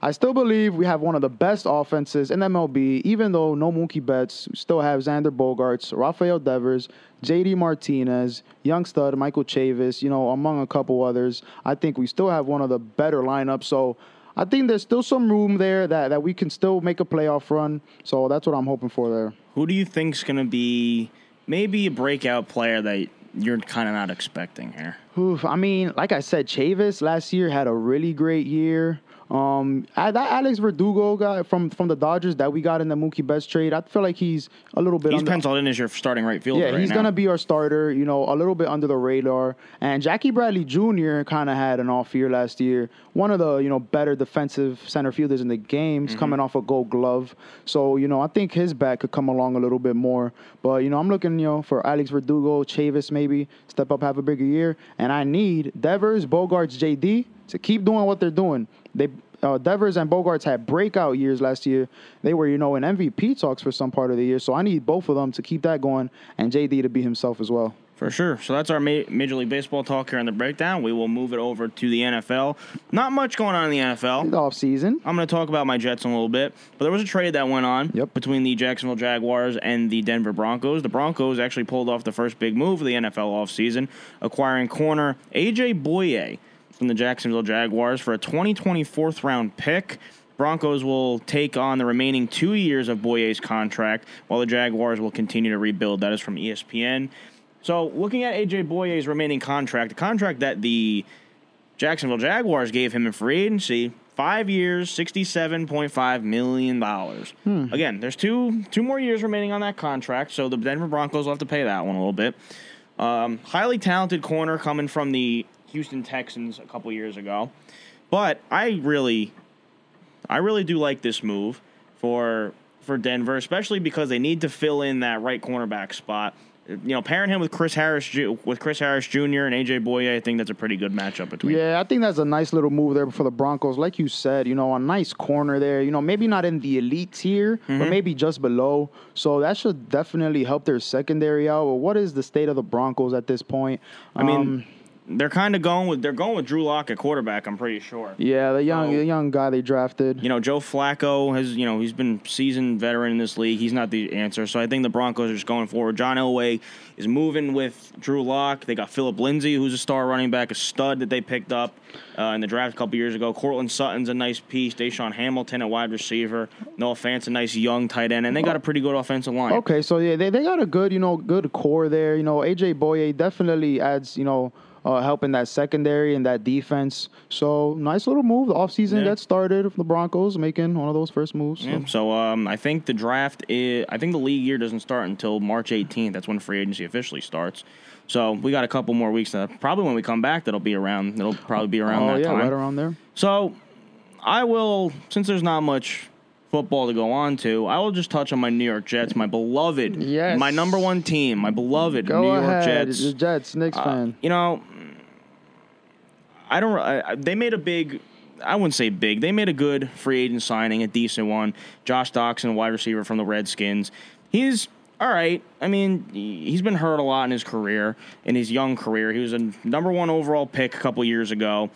I still believe we have one of the best offenses in MLB, even though no Mookie Betts. We still have Xander Bogaerts, Rafael Devers, JD Martinez, young stud Michael Chavis, you know, among a couple others. I think we still have one of the better lineups. So I think there's still some room there that, that we can still make a playoff run. So that's what I'm hoping for there. Who do you think's going to be maybe a breakout player that you're kind of not expecting here? Oof, I mean, like I said, Chavis last year had a really great year. Um, that Alex Verdugo guy from from the Dodgers that we got in the Mookie Betts trade, I feel like he's a little bit. He's under, penciled in as your starting right fielder. yeah, right he's now. gonna be our starter. You know, a little bit under the radar. And Jackie Bradley Jr. kind of had an off year last year. One of the you know better defensive center fielders in the game. He's coming off a Gold Glove, so you know I think his bat could come along a little bit more. But you know I'm looking you know for Alex Verdugo, Chavis maybe step up, have a bigger year. And I need Devers, Bogaerts, JD to keep doing what they're doing. They uh, Devers and Bogaerts had breakout years last year. They were, you know, in MVP talks for some part of the year. So I need both of them to keep that going and JD to be himself as well. For sure. So that's our ma- Major League Baseball talk here on the breakdown. We will move it over to the NFL. Not much going on in the NFL. Off season. I'm going to talk about my Jets in a little bit, but there was a trade that went on Yep. between the Jacksonville Jaguars and the Denver Broncos. The Broncos actually pulled off the first big move of the NFL offseason, acquiring corner AJ Bouye from the Jacksonville Jaguars for a 2020 fourth round pick. Broncos will take on the remaining two years of Bouye's contract, while the Jaguars will continue to rebuild. That is from ESPN. So, looking at AJ Bouye's remaining contract, the contract that the Jacksonville Jaguars gave him in free agency, five years, sixty-seven point five million dollars. Again, there's two two more years remaining on that contract, so the Denver Broncos will have to pay that one a little bit. Um, highly talented corner coming from the Houston Texans a couple years ago, but I really, I really do like this move for for Denver, especially because they need to fill in that right cornerback spot. you know, pairing him with Chris Harris with Chris Harris Jr. and AJ Bouye, I think that's a pretty good matchup between. Yeah, I think that's a nice little move there for the Broncos. Like you said, you know, a nice corner there. You know, maybe not in the elite tier, Mm-hmm. but maybe just below. So that should definitely help their secondary out. But what is the state of the Broncos at this point? I mean, Um, they're kind of going with they're going with Drew Lock at quarterback. I'm pretty sure. yeah, the young, Oh. the young guy they drafted. You know, Joe Flacco has, you know, he's been seasoned veteran in this league. He's not the answer. So I think the Broncos are just going forward. John Elway is moving with Drew Lock. They got Philip Lindsay, who's a star running back, a stud that they picked up uh, in the draft a couple years ago. Courtland Sutton's a nice piece. DaeSean Hamilton at wide receiver. Noah Fant's a nice young tight end. And they got a pretty good offensive line. Okay, so yeah, they, they got a good, you know, good core there. You know, AJ Bouye definitely adds, you know, uh, help in that secondary and that defense. So nice little move. The offseason Yeah. got started. The Broncos making one of those first moves. So. Yeah, so um, I think the draft is. I think the league year doesn't start until March 18th. That's when free agency officially starts. So we got a couple more weeks. Uh, probably when we come back, that'll be around. It'll probably be around Oh that yeah, time. right around there. So I will, since there's not much football to go on to, I will just touch on my New York Jets, my beloved, Yes. my number one team, my beloved Go New York ahead, Jets. the Jets, Knicks Uh, fan. you know, I don't. I, they made a big. I wouldn't say big. They made a good free agent signing, a decent one. Josh Doctson, wide receiver from the Redskins. He's all right. I mean, he- he's been hurt a lot in his career, in his young career. He was a number one overall pick a couple years ago.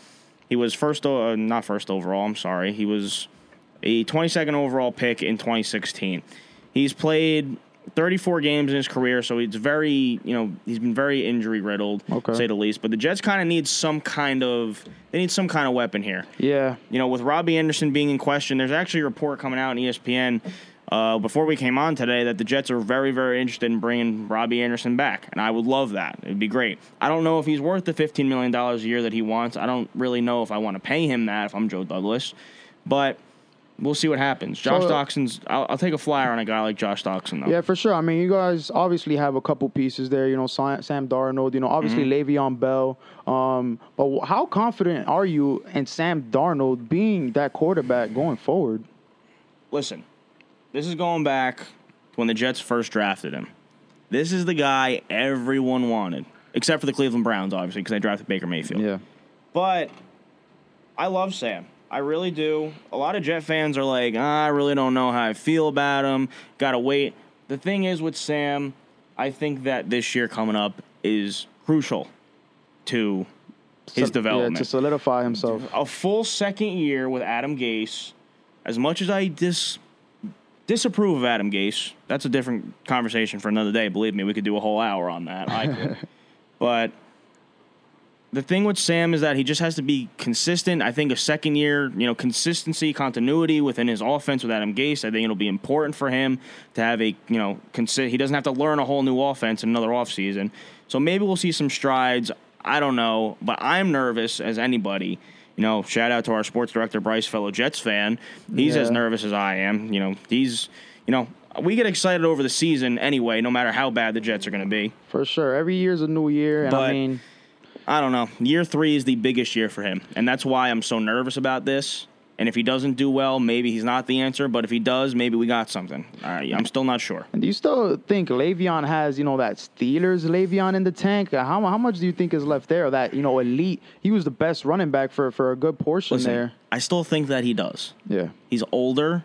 He was first, uh, not first overall. I'm sorry. He was a 22nd overall pick in 2016. He's played 34 games in his career, so he's very, you know, he's been very injury riddled, Okay. say the least. But the Jets kind of need some kind of, they need some kind of weapon here. Yeah, You know, with Robbie Anderson being in question, there's actually a report coming out on E ESPN uh, before we came on today that the Jets are very, very interested in bringing Robbie Anderson back, and I would love that. It'd be great. I don't know if he's worth the $15 million a year that he wants. I don't really know if I want to pay him that if I'm Joe Douglas, but we'll see what happens. Josh So- Doctson's, I'll, I'll take a flyer on a guy like Josh Doctson, though. yeah, for sure. I mean, you guys obviously have a couple pieces there. You know, Sam, Sam Darnold. You know, obviously Mm-hmm. Le'Veon Bell. Um, but how confident are you in Sam Darnold being that quarterback going forward? listen, this is going back to when the Jets first drafted him. This is the guy everyone wanted, except for the Cleveland Browns, obviously, because they drafted Baker Mayfield. Yeah, But I love Sam. I really do. A lot of Jet fans are like, ah, I really don't know how I feel about him. Gotta wait. The thing is with Sam, I think that this year coming up is crucial to his So- development Yeah, to solidify himself. a full second year with Adam Gase. As much as I dis disapprove of Adam Gase, that's a different conversation for another day. Believe me, we could do a whole hour on that. I could. but the thing with Sam is that he just has to be consistent. I think a second year, you know, consistency, continuity within his offense with Adam Gase, I think it'll be important for him to have a, you know, consi- he doesn't have to learn a whole new offense in another offseason. So maybe we'll see some strides. I don't know, but I'm nervous as anybody. You know, shout out to our sports director Bryce, fellow Jets fan. He's as nervous as I am. You know, he's, you know, we get excited over the season anyway, no matter how bad the Jets are going to be. For sure. Every year's a new year. And But- I mean, I don't know. Year three is the biggest year for him, and that's why I'm so nervous about this. And if he doesn't do well, maybe he's not the answer. But if he does, maybe we got something. All right, I'm still not sure. And do you still think Le'Veon has, you know, that Steelers Le'Veon in the tank? How, how much do you think is left there? That, you know, elite. He was the best running back for, for a good portion Listen, there. I still think that he does. Yeah. He's older,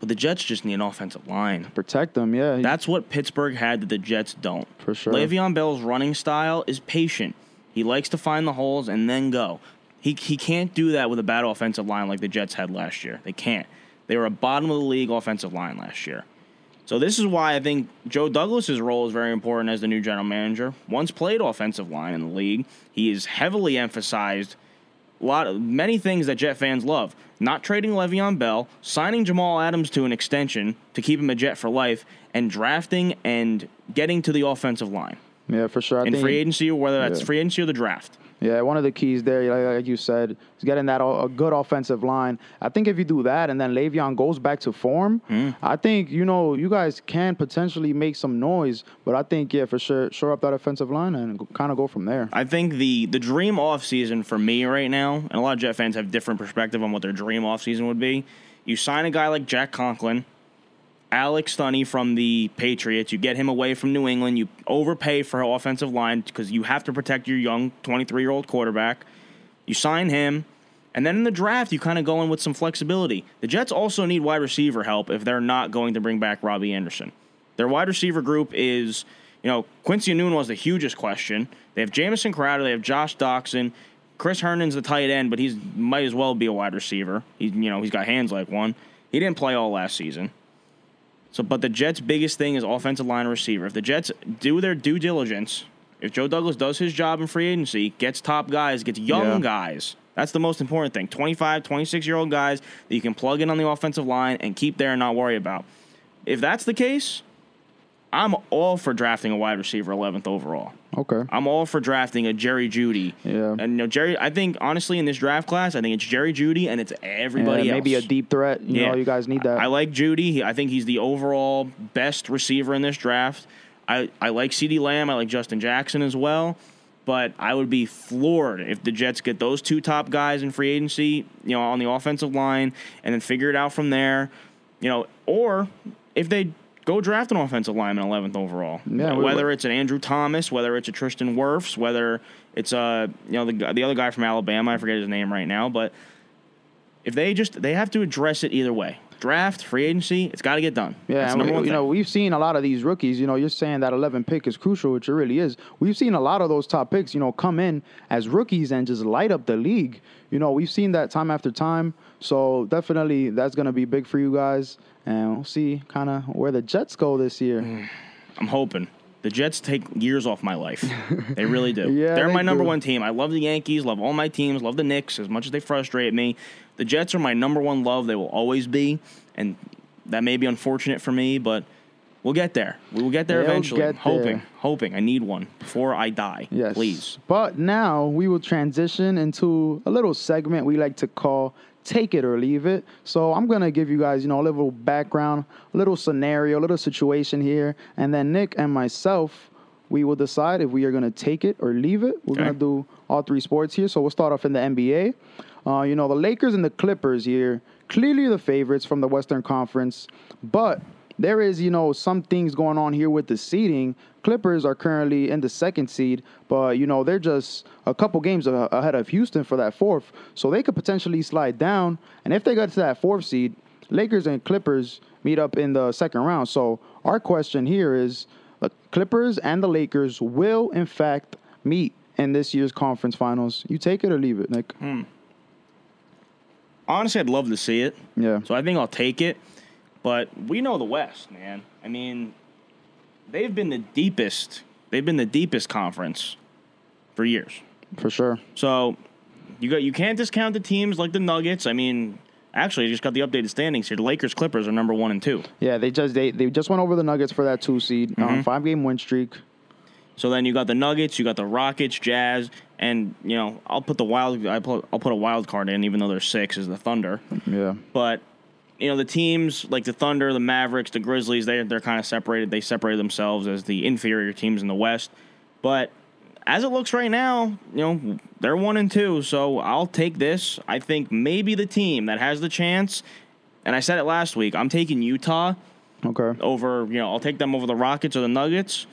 but the Jets just need an offensive line. Protect them, Yeah. That's what Pittsburgh had that the Jets don't. For sure. Le'Veon Bell's running style is patient. He likes to find the holes and then go. He, he can't do that with a bad offensive line like the Jets had last year. They can't. They were a bottom of the league offensive line last year. So this is why I think Joe Douglas's role is very important as the new general manager. Once played offensive line in the league, he is heavily emphasized a lot of many things that Jet fans love. Not trading Le'Veon Bell, signing Jamal Adams to an extension to keep him a Jet for life, and drafting and getting to the offensive line yeah, for sure. I in think, free agency, whether that's yeah. free agency or the draft. Yeah, one of the keys there, like, you said, is getting that a good offensive line. I think if you do that and then Le'Veon goes back to form, Hmm. I think you know you guys can potentially make some noise. But I think yeah, for sure, shore up that offensive line and kind of go from there. I think the the dream offseason for me right now, and a lot of Jet fans have different perspective on what their dream offseason would be. You sign a guy like Jack Conklin, Alex Stunney from the Patriots. You get him away from New England. You overpay for offensive line because you have to protect your young 23 year old quarterback. You sign him. And then in the draft, you kind of go in with some flexibility. The Jets also need wide receiver help if they're not going to bring back Robbie Anderson. Their wide receiver group is, you know, Quincy Noon was the hugest question. They have Jamison Crowder, they have Josh Doctson, Chris Herndon's the tight end, but he's might as well be a wide receiver. He's you know he's got hands like one. He didn't play all last season. So, but the Jets' biggest thing is offensive line receiver. If the Jets do their due diligence, if Joe Douglas does his job in free agency, gets top guys, gets young Yeah. guys, that's the most important thing. 25, 26 year old guys that you can plug in on the offensive line and keep there and not worry about. If that's the case, I'm all for drafting a wide receiver 11th overall. Okay. I'm all for drafting a Jerry Jeudy. Yeah. And you know, Jerry, I think honestly in this draft class, I think it's Jerry Jeudy and it's everybody Yeah, else. maybe a deep threat. You know, you guys need that. I like Jeudy. He- I think he's the overall best receiver in this draft. I, I like CeeDee Lamb. I like Justin Jackson as well. But I would be floored if the Jets get those two top guys in free agency, you know, on the offensive line, and then figure it out from there. You know, or if they go draft an offensive lineman 11th overall. Yeah, we- whether it's an Andrew Thomas, whether it's a Tristan Wirfs, whether it's a you know the the other guy from Alabama, I forget his name right now, but if they just they have to address it either way. Draft, free agency, it's got to get done. Yeah, and we, you thing. know we've seen a lot of these rookies. You know, you're saying that 11 pick is crucial, which it really is. We've seen a lot of those top picks, you know, come in as rookies and just light up the league. You know, we've seen that time after time. So definitely, that's going to be big for you guys, and we'll see kind of where the Jets go this year. Mm. I'm hoping. The Jets take years off my life. They really do. Yeah, They're they my number do. one team. I love the Yankees, love all my teams, love the Knicks as much as they frustrate me. The Jets are my number one love. They will always be. And that may be unfortunate for me, but we'll get there. We will get there They'll eventually. get hoping. there. Hoping. I need one before I die. Yes. Please. But now we will transition into a little segment we like to call Take It or Leave It. So I'm going to give you guys, you know, a little background, a little scenario, a little situation here. And then Nick and myself, we will decide if we are going to take it or leave it. We're Okay. going to do all three sports here. So we'll start off in the NBA. Uh, you know, the Lakers and the Clippers here, clearly the favorites from the Western Conference. But there is, you know, some things going on here with the seeding. Clippers are currently in the second seed, but you know they're just a couple games ahead of Houston for that fourth, so they could potentially slide down. And if they get to that fourth seed, Lakers and Clippers meet up in the second round. So our question here is: the Clippers and the Lakers will in fact meet in this year's conference finals. You take it or leave it, Nick. Hmm. Honestly, I'd love to see it. Yeah. So I think I'll take it. But we know the West, man. I mean, they've been the deepest. They've been the deepest conference for years. For sure. So you got you can't discount the teams like the Nuggets. I mean, actually, I just got the updated standings here. The Lakers, Clippers are number one and two. Yeah, they just they, they just went over the Nuggets for that two seed, Mm-hmm. um, five game win streak. So then you got the Nuggets, you got the Rockets, Jazz, and you know I'll put the wild. I put, I'll put a wild card in, even though there's six, is the Thunder. Yeah. But you know the teams like the Thunder, the Mavericks, the Grizzlies, they they're kind of separated. They separated themselves as the inferior teams in the West. But as it looks right now, you know they're one and two. So I'll take this. I think maybe the team that has the chance. And I said it last week. I'm taking Utah Okay. over. You know I'll take them over the Rockets or the Nuggets.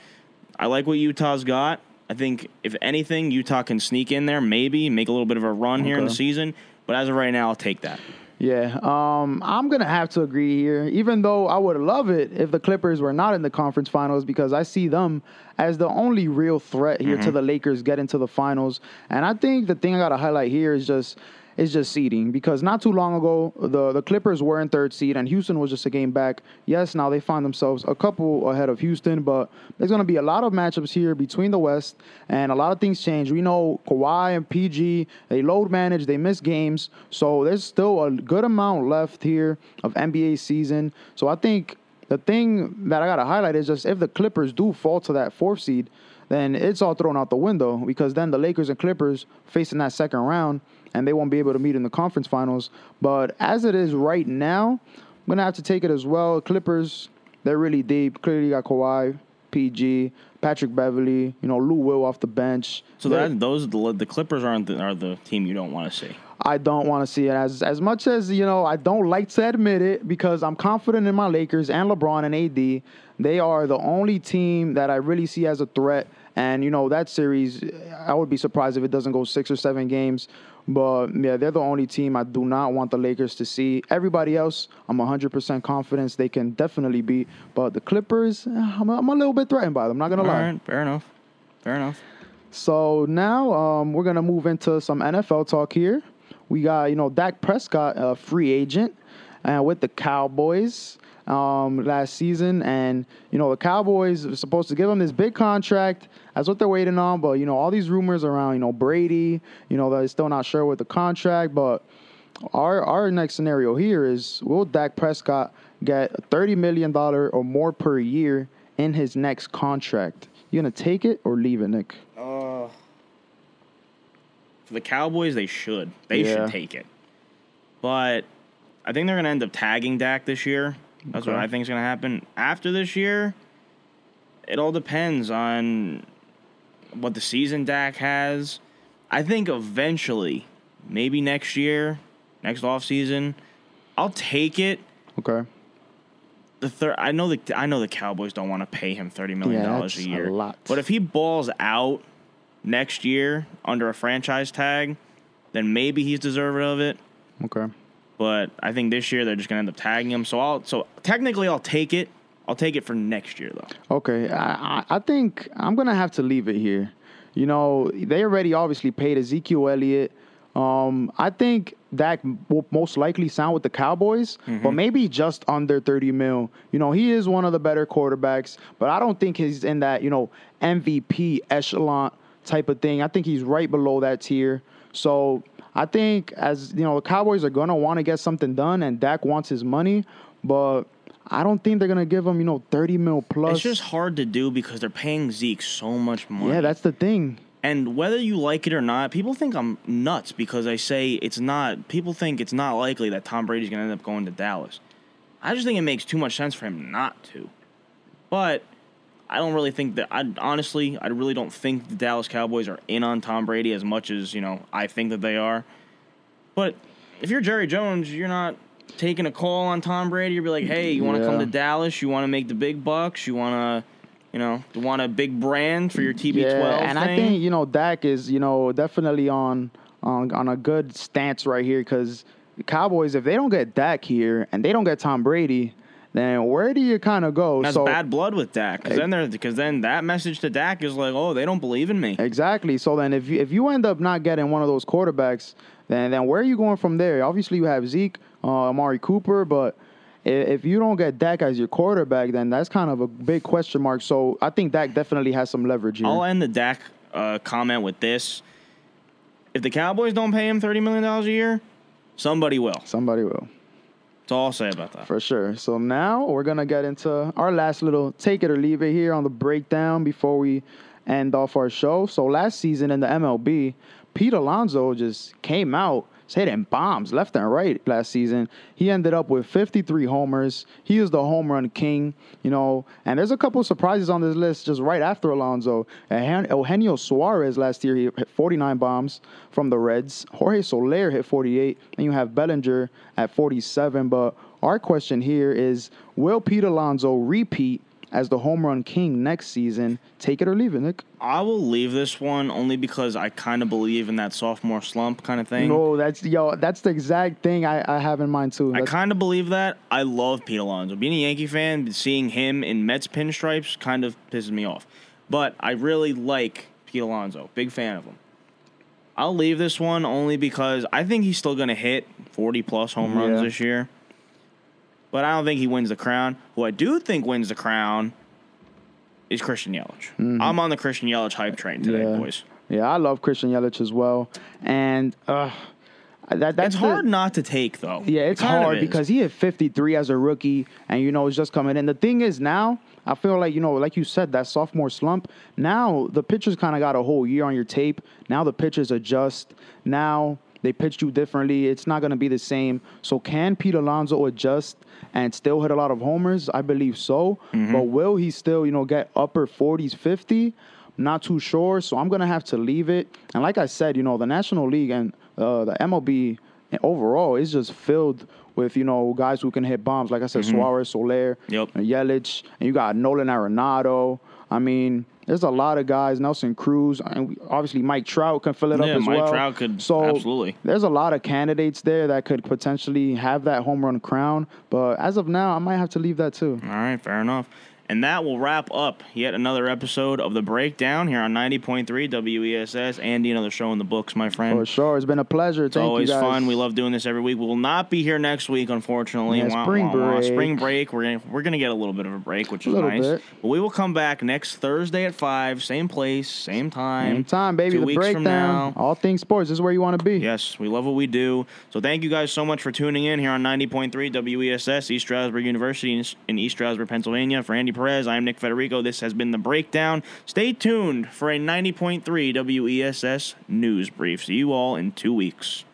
I like what Utah's got. I think if anything, Utah can sneak in there, maybe make a little bit of a run here in the season. But as of right now, I'll take that. Yeah, um, I'm gonna have to agree here. Even though I would love it if the Clippers were not in the conference finals, because I see them as the only real threat here to the Lakers getting to the finals. And I think the thing I gotta highlight here is just is just seeding because not too long ago the the Clippers were in third seed and Houston was just a game back. Yes, now they find themselves a couple ahead of Houston, but there's gonna be a lot of matchups here between the West and a lot of things change. We know Kawhi and PG they load manage, they miss games, so there's still a good amount left here of NBA season. So I think the thing that I gotta highlight is just if the Clippers do fall to that fourth seed, then it's all thrown out the window because then the Lakers and Clippers facing that second round and they won't be able to meet in the conference finals. But as it is right now, I'm gonna have to take it as well. Clippers, they're really deep. Clearly got Kawhi. PG, Patrick Beverley, you know, Lou Will off the bench. So that those the, the Clippers aren't the, are the team you don't want to see. I don't want to see it as as much as you know. I don't like to admit it because I'm confident in my Lakers and LeBron and AD. They are the only team that I really see as a threat. And you know that series, I would be surprised if it doesn't go six or seven games. But yeah, they're the only team I do not want the Lakers to see. Everybody else, I'm 100% confident they can definitely beat. But the Clippers, eh, I'm, I'm a little bit threatened by them. I'm Not gonna All lie. right, fair enough. Fair enough. So now um, we're gonna move into some NFL talk here. We got you know Dak Prescott, a free agent, uh, with the Cowboys um, last season, and you know the Cowboys are supposed to give him this big contract. That's what they're waiting on. But you know all these rumors around you know Brady, you know they're still not sure with the contract. But our our next scenario here is will Dak Prescott get thirty million dollar or more per year in his next contract? You gonna take it or leave it, Nick? For the Cowboys, they should. They Yeah. should take it. But I think they're going to end up tagging Dak this year. That's what I think is going to happen. After this year, it all depends on what the season Dak has. I think eventually, maybe next year, next offseason, I'll take it. Okay. The third, I know the I know the Cowboys don't want to pay him thirty million Yeah, dollars that's a a year. lot. But if he balls out next year under a franchise tag, then maybe he's deserving of it. Okay. But I think this year they're just gonna end up tagging him. So I'll so technically I'll take it. I'll take it for next year though. Okay. I, I think I'm gonna have to leave it here. You know, they already obviously paid Ezekiel Elliott. Um, I think Dak will most likely sign with the Cowboys, but maybe just under 30 mil. You know, he is one of the better quarterbacks, but I don't think he's in that, you know, MVP echelon type of thing. I think he's right below that tier. So I think as you know, the Cowboys are gonna want to get something done, and Dak wants his money, but I don't think they're gonna give him, you know, 30 mil plus. It's just hard to do because they're paying Zeke so much money. yeah, that's the thing. And whether you like it or not, people think I'm nuts because I say it's not. People think it's not likely that Tom Brady's going to end up going to Dallas. I just think it makes too much sense for him not to. But I don't really think that. I honestly, I really don't think the Dallas Cowboys are in on Tom Brady as much as you know I think that they are. But if you're Jerry Jones, you're not taking a call on Tom Brady. You'd be like, hey, you want to come to Dallas? You want to make the big bucks? You want to. You know, you want a big brand for your TB12 Yeah, and I think you know Dak is you know definitely on on on a good stance right here because Cowboys if they don't get Dak here and they don't get Tom Brady, then where do you kind of go? That's so bad blood with Dak because then they're because then that message to Dak is like, oh, they don't believe in me. exactly. So then if you, if you end up not getting one of those quarterbacks, then then where are you going from there? Obviously you have Zeke, uh, Amari Cooper, but if you don't get Dak as your quarterback, then that's kind of a big question mark. So I think Dak definitely has some leverage here. I'll end the Dak uh, comment with this: If the Cowboys don't pay him thirty million dollars a year, somebody will. Somebody will. That's all I'll say about that. For sure. So now we're gonna get into our last little take it or leave it here on the breakdown before we end off our show. So last season in the MLB, Pete Alonso just came out just hitting bombs left and right last season. He ended up with 53 homers. He is the home run king, you know. And there's a couple surprises on this list just right after Alonso. Eugen- Eugenio Suarez last year he hit 49 bombs from the Reds. Jorge Soler hit 48, and you have Bellinger at 47. But our question here is: Will Pete Alonso repeat? As the home run king next season, take it or leave it, Nick. I will leave this one only because I kind of believe in that sophomore slump kind of thing. No, that's yo, that's the exact thing I, I have in mind too. I kind of believe that. I love Pete Alonso. Being a Yankee fan, seeing him in Mets pinstripes kind of pisses me off. But I really like Pete Alonso. Big fan of him. I'll leave this one only because I think he's still going to hit 40 plus home runs Yeah. this year. But I don't think he wins the crown. Who I do think wins the crown is Christian Yelich. I'm on the Christian Yelich hype train today, Mm-hmm. Yeah. boys. Yeah, I love Christian Yelich as well, and uh, that that's It's the- hard not to take, though. Yeah, it's It hard because he hit 53 as a rookie, and you know, it's just coming in. The thing is now, I feel like you know, like you said, that sophomore slump. Now the pitchers kind of got a whole year on your tape. Now the pitchers adjust. Now They pitched you differently. It's not going to be the same. So can Pete Alonso adjust and still hit a lot of homers? I believe so. But will he still, you know, get upper 40s, 50? Not too sure. So I'm going to have to leave it. And like I said, you know, the National League and uh, the MLB overall is just filled with, you know, guys who can hit bombs. Like I said, Suarez, Soler, Yep. and Yelich, and you got Nolan Arenado. I mean, there's a lot of guys. Nelson Cruz, and obviously Mike Trout can fill it Yeah, up as Mike well. Trout could- so absolutely. There's a lot of candidates there that could potentially have that home run crown. But as of now, I might have to leave that too. All right, fair enough. And that will wrap up yet another episode of the breakdown here on 90.3 WESS. Andy, another show in the books, my friend. For sure, it's been a pleasure. It's always you guys. fun. We love doing this every week. We will not be here next week, unfortunately. Yeah, Wah, spring wah, wah. break. Spring break. We're gonna, we're gonna get a little bit of a break, which is nice. bit. But we will come back next Thursday at five, same place, same time. Same time, baby. Two the weeks breakdown. from now. All things sports. This is where you want to be. Yes, we love what we do. So thank you guys so much for tuning in here on 90.3 WESS, East Stroudsburg University in- in East Stroudsburg, Pennsylvania. For Andy Perez, I'm Nick Federico. This has been The Breakdown. Stay tuned for a 90.3 WESS news brief. See you all in two weeks.